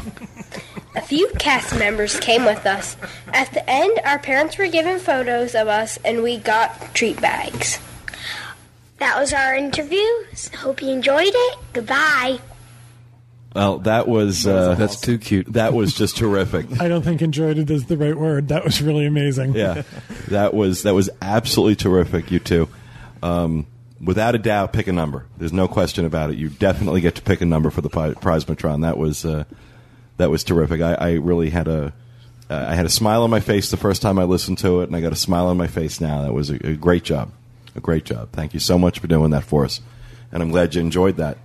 A few cast members came with us. At the end, our parents were given photos of us and we got treat bags. That was our interview. Hope you enjoyed it. Goodbye. Well, that was uh, That's too cute. that was just terrific. I don't think enjoyed it is the right word. That was really amazing. yeah, that was that was absolutely terrific. You two, um, without a doubt, pick a number. There's no question about it. You definitely get to pick a number for the Pi- Prizematron. That was uh, that was terrific. I, I really had a uh, I had a smile on my face the first time I listened to it, and I got a smile on my face now. That was a, a great job, a great job. Thank you so much for doing that for us, and I'm glad you enjoyed that.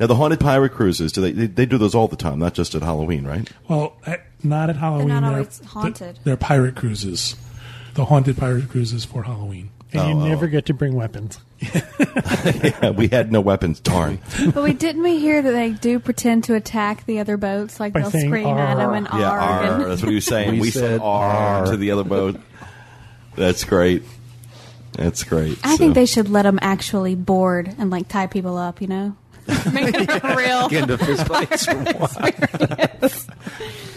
Now, the haunted pirate cruises, do they, they they do those all the time, not just at Halloween, right? Well, eh, not at Halloween. not They're- always haunted. They're pirate cruises. The haunted pirate cruises for Halloween. And Oh, you oh. never oh. get to bring weapons. Yeah, we had no weapons. Darn. But we didn't we hear that they do pretend to attack the other boats, like By they'll saying scream at them and Yeah, arg R. and- That's what he was saying. We We, said said R R. to the other boat. That's great. That's great. I So- think they should let them actually board and like tie people up. You know, make it a real. Get into fist fights.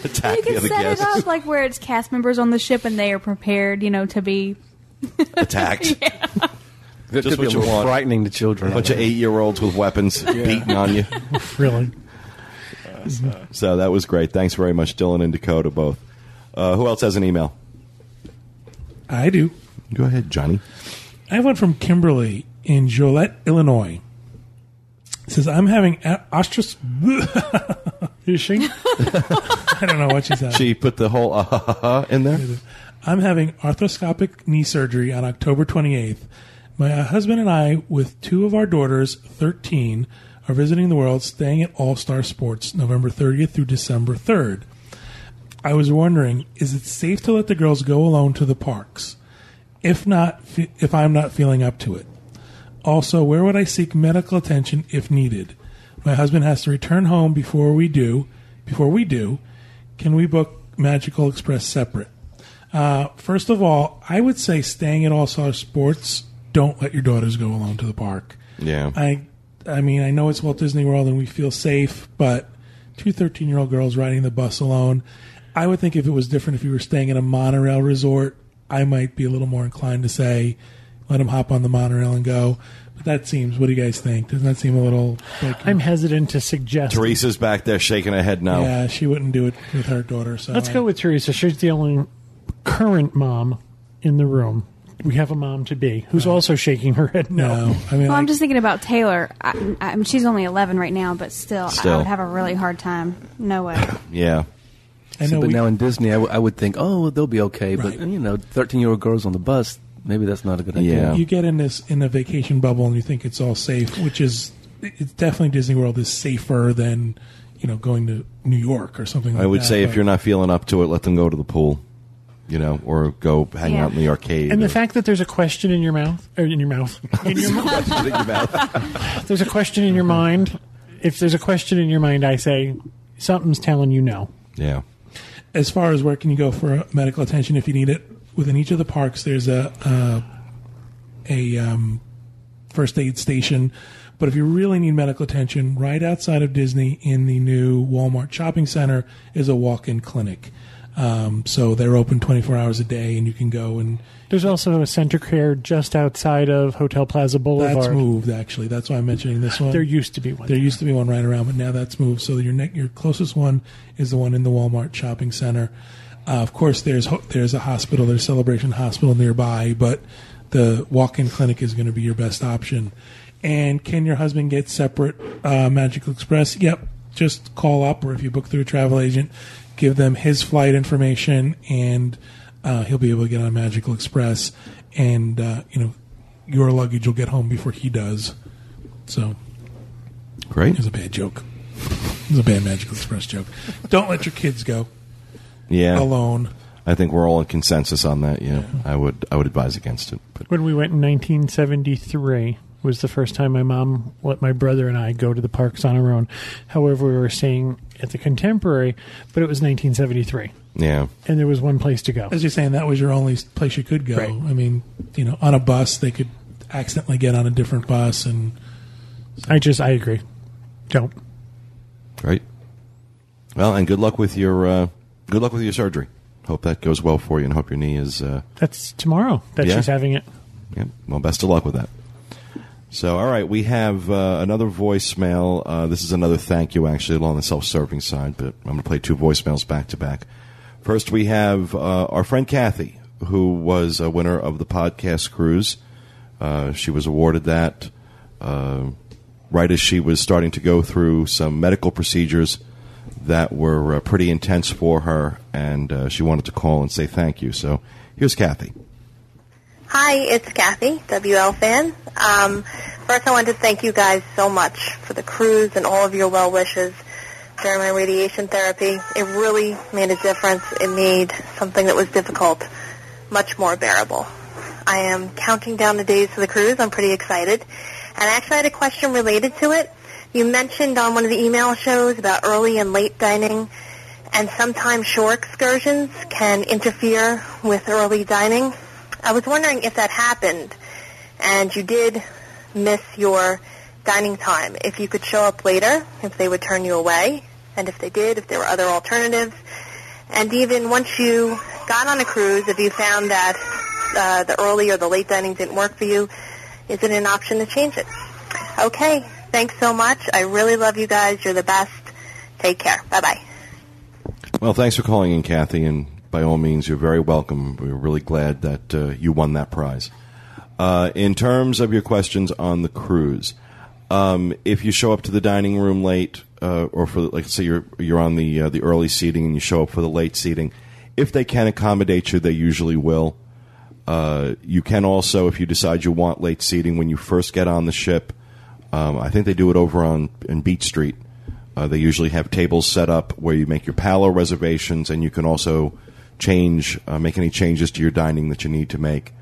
attack You can other set it up like where it's cast members on the ship and they are prepared, you know, to be. Attacked. That Just could be what a you little want. frightening to children. A bunch of eight-year-olds with weapons beating on you. Really. So that was great. Thanks very much, Dylan and Dakota, both. Uh, who else has an email? I do. Go ahead, Johnny. I have one from Kimberly in Joliet, Illinois. It says, I'm having a- ostros... Is she? I don't know what she said. She put the whole uh, ha, ha, ha in there. I'm having arthroscopic knee surgery on October 28th. My husband and I, with two of our daughters, 13, are visiting the world, staying at All Star Sports November 30th through December 3rd. I was wondering, is it safe to let the girls go alone to the parks? If not, if I'm not feeling up to it. Also, where would I seek medical attention if needed? My husband has to return home before we do. Before we do, can we book Magical Express separate? Uh, first of all, I would say staying at All Star Sports, don't let your daughters go alone to the park. Yeah. I, I mean, I know it's Walt Disney World and we feel safe, but two 13 year old girls riding the bus alone. I would think if it was different, if you were staying at a monorail resort, I might be a little more inclined to say, let them hop on the monorail and go. But that seems, what do you guys think? Doesn't that seem a little like. I'm hesitant to suggest. Teresa's back there shaking her head now. Yeah, she wouldn't do it with her daughter. So Let's I- go with Teresa. She's the only current mom in the room. we have a mom to be who's also shaking her head no. No, I mean, well, I'm like- just thinking about Taylor. I, I mean, she's only 11 right now, but still, I Still. would have a really hard time. No way. Yeah. I See, know but we- now in Disney, I, w- I would think, oh, they'll be okay. Right. But you know, thirteen-year-old girls on the bus, maybe that's not a good idea. Yeah. you get in this in a vacation bubble and you think it's all safe, which is it's definitely Disney World is safer than you know going to New York or something. like I would that, say if but- you're not feeling up to it, let them go to the pool, you know, or go hang Yeah. out in the arcade. And the fact that there's a question in your mouth, or in your mouth, in your mouth, in your mouth. there's a question in your mind. If there's a question in your mind, I say something's telling you no. Yeah. as far as where can you go for medical attention if you need it within each of the parks there's a a, a um, first aid station but if you really need medical attention right outside of disney in the new walmart shopping center is a walk-in clinic um, so they're open 24 hours a day and you can go and There's also a CentraCare just outside of Hotel Plaza Boulevard. that's moved actually that's why i'm mentioning this one There used to be one. There used to be one right around, but now that's moved. So your ne- your closest one is the one in the Walmart shopping center. Uh, of course, there's ho- there's a hospital, there's Celebration Hospital nearby, but the walk-in clinic is going to be your best option. And can your husband get separate uh, Magical Express? Yep. Just call up, or if you book through a travel agent, give them his flight information, and uh, he'll be able to get on Magical Express. And uh, you know, your luggage will get home before he does. So Great. it was a bad joke. It was a bad Magical Express joke. Don't let your kids go Yeah. alone. I think we're all in consensus on that. Yeah. I would I would advise against it. But When we went in 1973 was the first time my mom let my brother and I go to the parks on our own. However, we were staying at the Contemporary, but it was 1973, yeah. and there was one place to go. As you're saying, that was your only place you could go. Right. I mean, you know, on a bus, they could accidentally get on a different bus, and I just I agree. Don't. Great. Well, and good luck with your uh, good luck with your surgery. Hope that goes well for you, and hope your knee is. Uh, That's tomorrow that Yeah. she's having it. yeah. Well, best of luck with that. So, all right, we have uh, another voicemail. Uh, this is another thank you, actually, along the self-serving side. But I'm going to play two voicemails back to back. First, we have uh, our friend Kathy, who was a winner of the podcast cruise. Uh, she was awarded that uh, right as she was starting to go through some medical procedures that were uh, pretty intense for her, and she wanted to call and say thank you. So, here's Kathy. Hi, it's Kathy, WL fan. Um, first, I want to thank you guys so much for the cruise and all of your well wishes during my radiation therapy. It really made a difference. It made something that was difficult much more bearable. I am counting down the days for the cruise. I'm pretty excited. And I actually had a question related to it. You mentioned on one of the email shows about early and late dining, and sometimes shore excursions can interfere with early dining. I was wondering if that happened and you did miss your dining time, if you could show up later, if they would turn you away, and if they did, if there were other alternatives. And even once you got on a cruise, if you found that uh, the early or the late dining didn't work for you, is it an option to change it? Okay, thanks so much. I really love you guys. You're the best. Take care. Bye-bye. Well, thanks for calling in, Kathy, and by all means, you're very welcome. We're really glad that uh, you won that prize. Uh, in terms of your questions on the cruise, um, if you show up to the dining room late, uh, or for like say you're you're on the uh, the early seating and you show up for the late seating, if they can accommodate you, they usually will. Uh, you can also, if you decide you want late seating when you first get on the ship, um, I think they do it over on in Beat Street. Uh, they usually have tables set up where you make your Palo reservations, and you can also change, uh, make any changes to your dining that you need to make.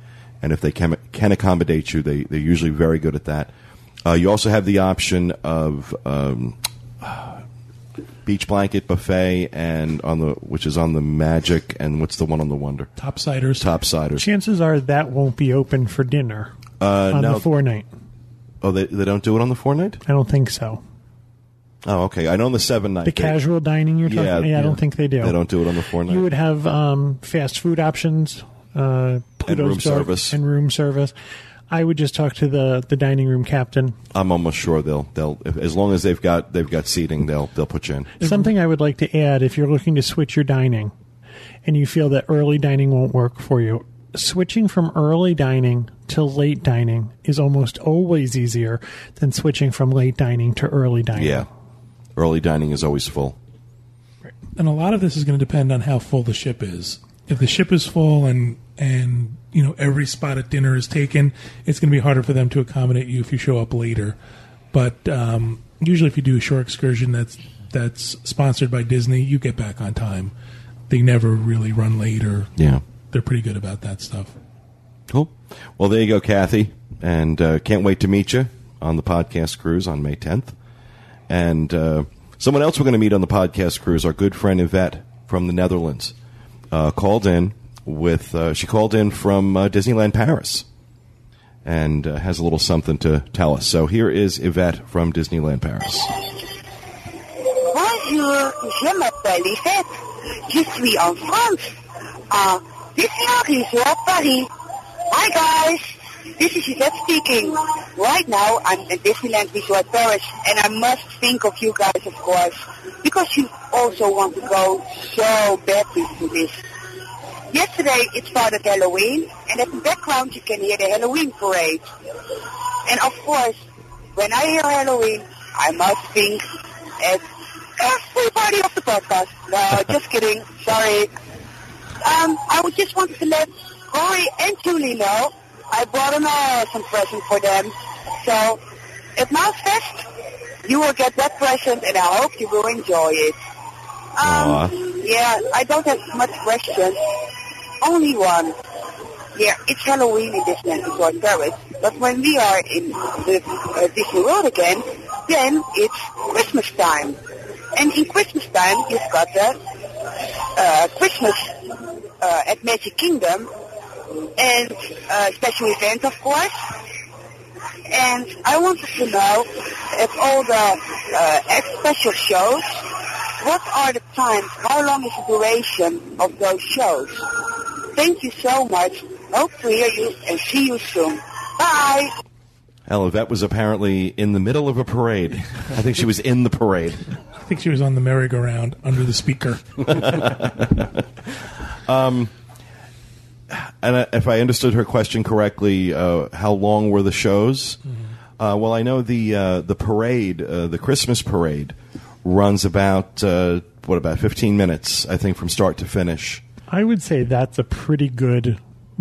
And if they can, can accommodate you, they they're usually very good at that. Uh, you also have the option of um, beach blanket buffet, and on the which is on the Magic, and what's the one on the Wonder? Topsiders. Topsiders. Chances are that won't be open for dinner Uh, on no. the four night. Oh, they they don't do it on the four night. I don't think so. Oh, okay. I know on the seven night. The they- casual dining you're talking. Yeah, Yeah, I don't think they do. They don't do it on the four night. You would have um, fast food options, uh, Pluto's room Dark- service. and room service. I would just talk to the, the dining room captain. I'm almost sure they'll they'll if, as long as they've got they've got seating, they'll they'll put you in. Something I would like to add: if you're looking to switch your dining, and you feel that early dining won't work for you, switching from early dining to late dining is almost always easier than switching from late dining to early dining. Yeah. Early dining is always full. and a lot of this is going to depend on how full the ship is. If the ship is full and and you know every spot at dinner is taken, it's going to be harder for them to accommodate you if you show up later. But um, usually, if you do a shore excursion that's that's sponsored by Disney, you get back on time. They never really run late, or Yeah. they're pretty good about that stuff. Cool. Well, there you go, Kathy. And uh, can't wait to meet you on the podcast cruise on May 10th. And uh, someone else we're going to meet on the podcast cruise, our good friend Yvette from the Netherlands, uh, called in with, uh, she called in from uh, Disneyland Paris and uh, has a little something to tell us. So here is Yvette from Disneyland Paris. Bonjour, je m'appelle Yvette. Je suis en France, à Disneyland Paris. Hi guys, this is Yvette speaking. Right now I'm at Disneyland Resort Paris and I must think of you guys of course because you also want to go so badly to this. Yesterday it started Halloween and in the background you can hear the Halloween parade. And of course, when I hear Halloween, I must think at everybody of the podcast. No, just kidding. Sorry. Um, I would just wanted to let Corey and Julie know I brought an awesome present for them. So, at Mousefest, you will get that present and I hope you will enjoy it. Um, yeah, I don't have much questions. Only one. Yeah, it's Halloween in Disneyland Resort Paris. But when we are in the uh, Disney World again, then it's Christmas time. And in Christmas time, you've got the uh, Christmas uh, at Magic Kingdom and uh, special events, of course. And I wanted to know if all the uh, special shows, what are the times, how long is the duration of those shows? Thank you so much. Hope to hear you and see you soon. Bye. Hell, Yvette was apparently in the middle of a parade. I think she was in the parade. I think she was on the merry-go-round under the speaker. um, and uh, if I understood her question correctly, uh, how long were the shows? Uh, well, I know the uh, the parade, uh, the Christmas parade, runs about uh, what about fifteen minutes, I think, from start to finish. I would say that's a pretty good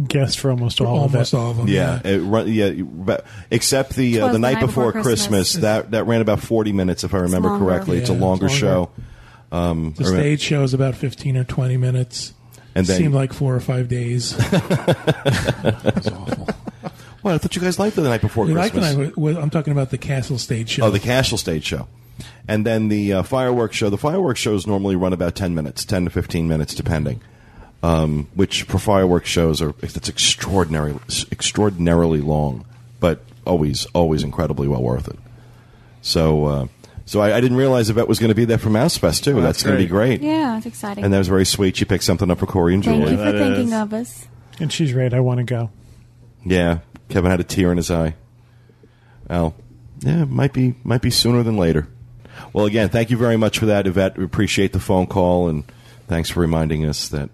guess for almost all almost of it. all of them. Yeah, it run, yeah, but except the uh, Twas the night before, Christmas, Christmas. that that ran about forty minutes, if I remember longer. correctly. it's a longer, it's show. Um, The stage show is about 15 or 20 minutes. And then- seemed like four or five days. That's awful. Well, I thought you guys liked it the night before We like Christmas. the night- well, I'm talking about the castle stage show. Oh, the Castle Stage show. And then the uh, fireworks show. The fireworks shows normally run about 10 minutes, 10 to 15 minutes, depending. Um, which for fireworks shows are it's extraordinary, extraordinarily long, but always, always incredibly well worth it. So, uh, so I, I didn't realize Yvette was going to be there for Mouse Fest too. Oh, that's that's going to be great. great. Yeah, it's exciting. And that was very sweet. She picked something up for Corey and Thank Julie. you for thinking of us. And she's right. I want to go. Yeah, Kevin had a tear in his eye. Well, yeah, might be might be sooner than later. Well, again, thank you very much for that, Yvette. We appreciate the phone call and thanks for reminding us that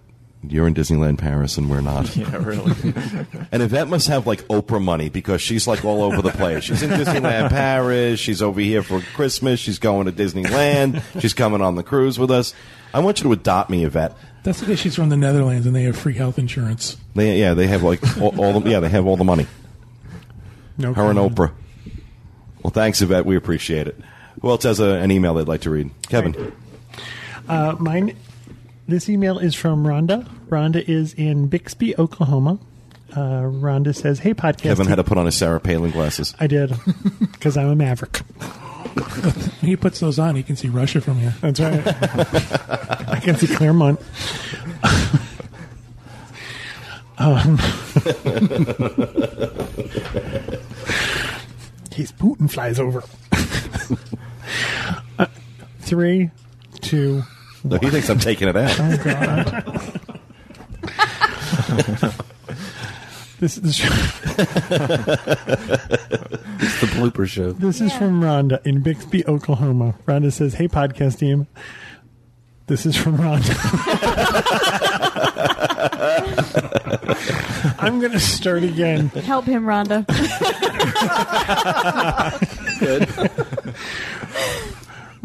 you're in Disneyland Paris and we're not. Yeah, really. and Yvette must have like Oprah money because she's like all over the place. She's in Disneyland Paris. She's over here for Christmas. She's going to Disneyland. She's coming on the cruise with us. I want you to adopt me, Yvette. That's because she's from the Netherlands and they have free health insurance. They, yeah, they have like all, all the yeah, they have all the money. No Her and. Oprah. Well, thanks, Yvette. We appreciate it. Who else has a, an email they'd like to read? Kevin. Uh, mine. This email is from Rhonda. Rhonda is in Bixby, Oklahoma. Uh, Rhonda says, "Hey, podcast." Kevin had to put on his Sarah Palin glasses. I did because I'm a maverick. When he puts those on, he can see Russia from here. That's right. I can see Claremont. um, he's Putin flies over. Uh, three, two. No, he thinks I'm taking it out. Oh God. this is It's the blooper show. This is from Rhonda in Bixby, Oklahoma. Rhonda says, Hey, podcast team. This is from Rhonda. I'm going to start again. Help him, Rhonda.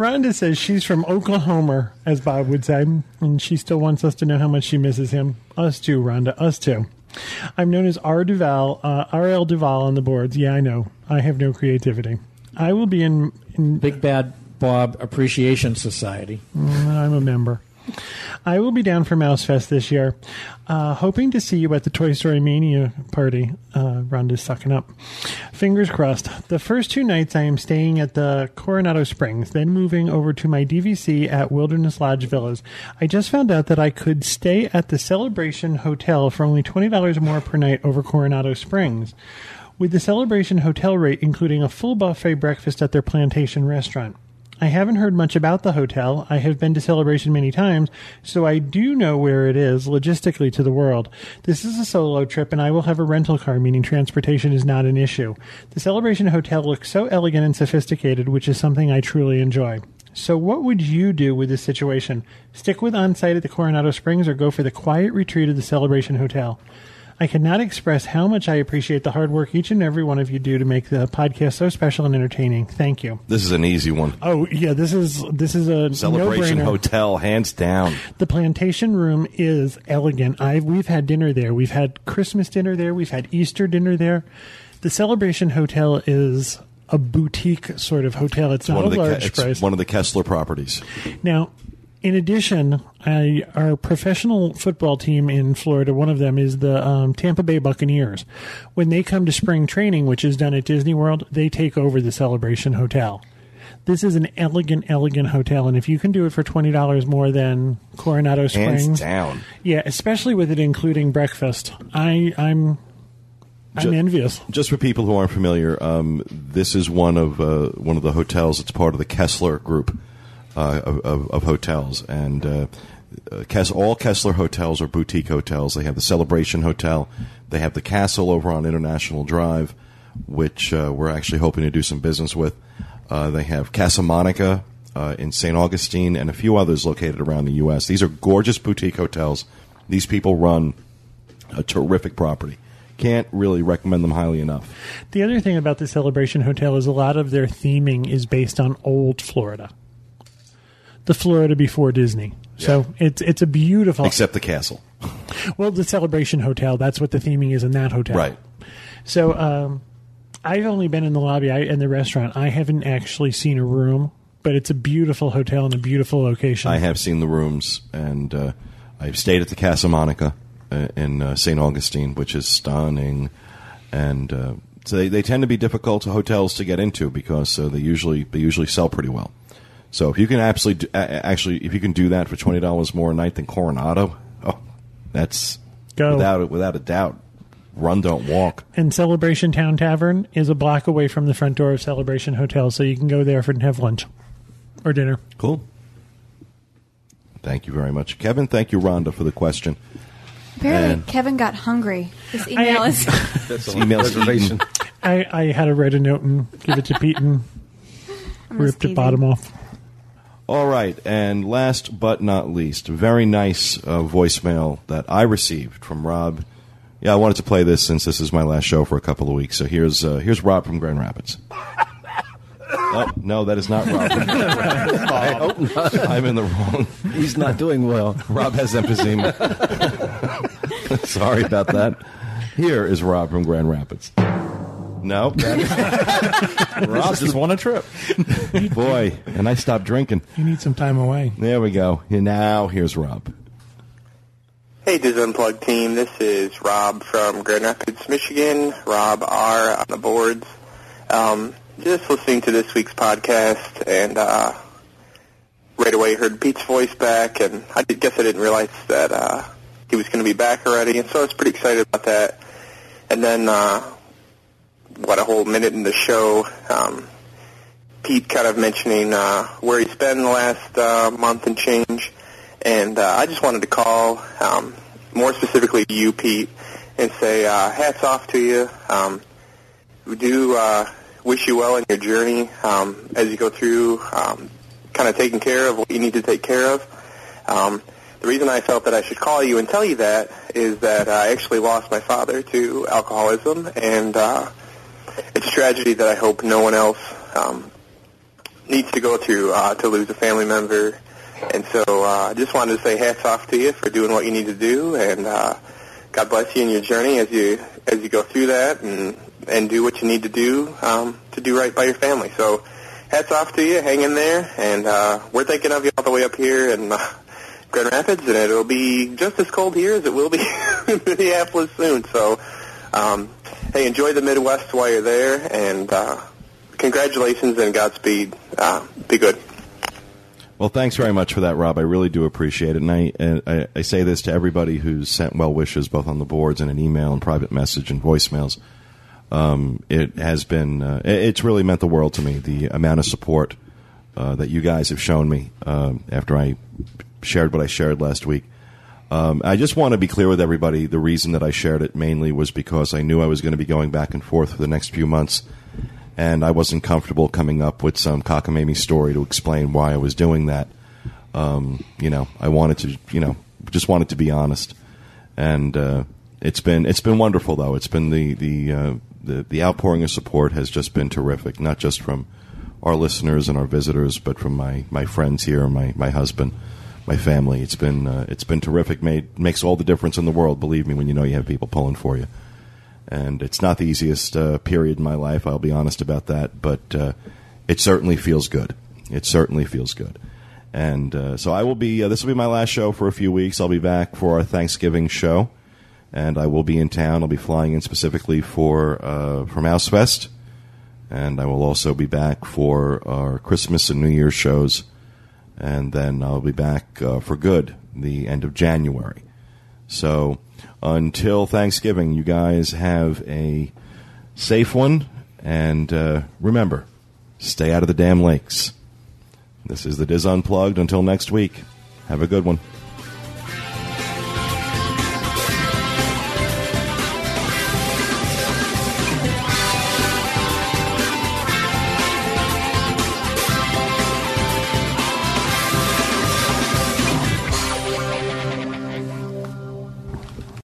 Rhonda says she's from Oklahoma, as Bob would say, and she still wants us to know how much she misses him. Us too, Rhonda. Us too. I'm known as R. Duval, uh, RL Duval on the boards. Yeah, I know. I have no creativity. I will be in. in Big Bad Bob Appreciation Society. Mm, I'm a member. I will be down for Mouse Fest this year, uh, hoping to see you at the Toy Story Mania party. Uh, Rhonda's sucking up. Fingers crossed. The first two nights I am staying at the Coronado Springs, then moving over to my DVC at Wilderness Lodge Villas. I just found out that I could stay at the Celebration Hotel for only $20 more per night over Coronado Springs. With the Celebration Hotel rate including a full buffet breakfast at their plantation restaurant. I haven't heard much about the hotel. I have been to Celebration many times, so I do know where it is logistically to the world. This is a solo trip, and I will have a rental car, meaning transportation is not an issue. The Celebration Hotel looks so elegant and sophisticated, which is something I truly enjoy. So, what would you do with this situation? Stick with on site at the Coronado Springs or go for the quiet retreat of the Celebration Hotel? I cannot express how much I appreciate the hard work each and every one of you do to make the podcast so special and entertaining. Thank you. This is an easy one. Oh yeah, this is this is a Celebration no-brainer. Hotel, hands down. The plantation room is elegant. I we've had dinner there. We've had Christmas dinner there. We've had Easter dinner there. The Celebration Hotel is a boutique sort of hotel. It's not one a of the Ke- it's price. one of the Kessler properties. Now, in addition, I, our professional football team in Florida, one of them is the um, Tampa Bay Buccaneers. When they come to spring training, which is done at Disney World, they take over the Celebration Hotel. This is an elegant, elegant hotel, and if you can do it for twenty dollars more than Coronado Springs, Hands Springs, down. yeah, especially with it including breakfast, I, I'm, I'm Ju- envious. Just for people who aren't familiar, um, this is one of uh, one of the hotels. It's part of the Kessler group uh, of, of, hotels, and uh, Kess, all Kessler hotels are boutique hotels. They have the Celebration Hotel, they have the Castle over on International Drive, which uh, we're actually hoping to do some business with. Uh, they have Casa Monica uh, in St. Augustine, and a few others located around the U.S. These are gorgeous boutique hotels. These people run a terrific property. Can't really recommend them highly enough. The other thing about the Celebration Hotel is a lot of their theming is based on old Florida, the Florida before Disney. So it's it's a beautiful. Except the castle. Well, the Celebration Hotel. That's what the theming is in that hotel. Right. So um, I've only been in the lobby I, and the restaurant. I haven't actually seen a room, but it's a beautiful hotel and a beautiful location. I have seen the rooms, and uh, I've stayed at the Casa Monica uh, in uh, St. Augustine, which is stunning. And uh, so they, they tend to be difficult hotels to get into because uh, they usually they usually sell pretty well. So if you can absolutely do, a- a- actually if you can do that for twenty dollars more a night than Coronado, oh, that's Go. without without a doubt. Run, don't walk. and Celebration Town Tavern is a block away from the front door of Celebration Hotel, so you can go there for and have lunch or dinner. Cool. Thank you very much, Kevin. Thank you, Rhonda, for the question. Apparently, And- Kevin got hungry. This email is. This email's eaten. I, I had to write a note and give it to Pete and ripped the bottom off. All right, and last but not least, very nice uh, voicemail that I received from Rob. Yeah, I wanted to play this since this is my last show for a couple of weeks. So here's uh, here's Rob from Grand Rapids. Oh, no, that is not Rob. Rapids. I'm in the wrong. He's not doing well. Rob has emphysema. Sorry about that. Here is Rob from Grand Rapids. No, that is- Rob just won a trip. boy, and I stopped drinking. You need some time away. There we go. And now here's Rob. Hey, Dis Unplugged team. This is Rob from Grand Rapids, Michigan. Rob R. on the boards. Um, just listening to this week's podcast, and uh, right away heard Pete's voice back, and I did- guess I didn't realize that uh, he was going to be back already, and so I was pretty excited about that. And then, uh, what a whole minute in the show, um, Pete kind of mentioning uh, where he's been the last uh, month and change. And uh, I just wanted to call, um, more specifically you, Pete, and say uh, hats off to you. Um, we do uh, wish you well in your journey um, as you go through um, kind of taking care of what you need to take care of. Um, the reason I felt that I should call you and tell you that is that I actually lost my father to alcoholism, and uh, it's a tragedy that I hope no one else um, needs to go through uh, to lose a family member. And so uh, I just wanted to say hats off to you for doing what you need to do, and uh, God bless you in your journey as you as you go through that, and and do what you need to do um, to do right by your family. So hats off to you. Hang in there, and uh, we're thinking of you all the way up here in uh, Grand Rapids, and it'll be just as cold here as it will be in Minneapolis soon. So, um, hey, enjoy the Midwest while you're there, and uh, congratulations and Godspeed. Uh, be good. Well, thanks very much for that, Rob. I really do appreciate it, and I, I I say this to everybody who's sent well wishes, both on the boards and an email and private message and voicemails. Um, it has been uh, it's really meant the world to me. The amount of support uh, that you guys have shown me um, after I shared what I shared last week. Um, I just want to be clear with everybody. The reason that I shared it mainly was because I knew I was going to be going back and forth for the next few months, and I wasn't comfortable coming up with some cockamamie story to explain why I was doing that. Um, you know, I wanted to, you know, just wanted to be honest, and uh, it's been it's been wonderful though. It's been the the uh, the the outpouring of support has just been terrific, not just from our listeners and our visitors, but from my my friends here, my my husband, my family. It's been uh, it's been terrific. Made makes all the difference in the world. Believe me, when you know you have people pulling for you. And it's not the easiest uh, period in my life. I'll be honest about that, but uh, it certainly feels good. It certainly feels good. And uh, so I will be. Uh, this will be my last show for a few weeks. I'll be back for our Thanksgiving show, and I will be in town. I'll be flying in specifically for uh, from Mousefest, and I will also be back for our Christmas and New Year's shows, and then I'll be back uh, for good the end of January. So until Thanksgiving, you guys have a safe one, and uh, remember, stay out of the damn lakes. This is the Dis Unplugged. Until next week, have a good one.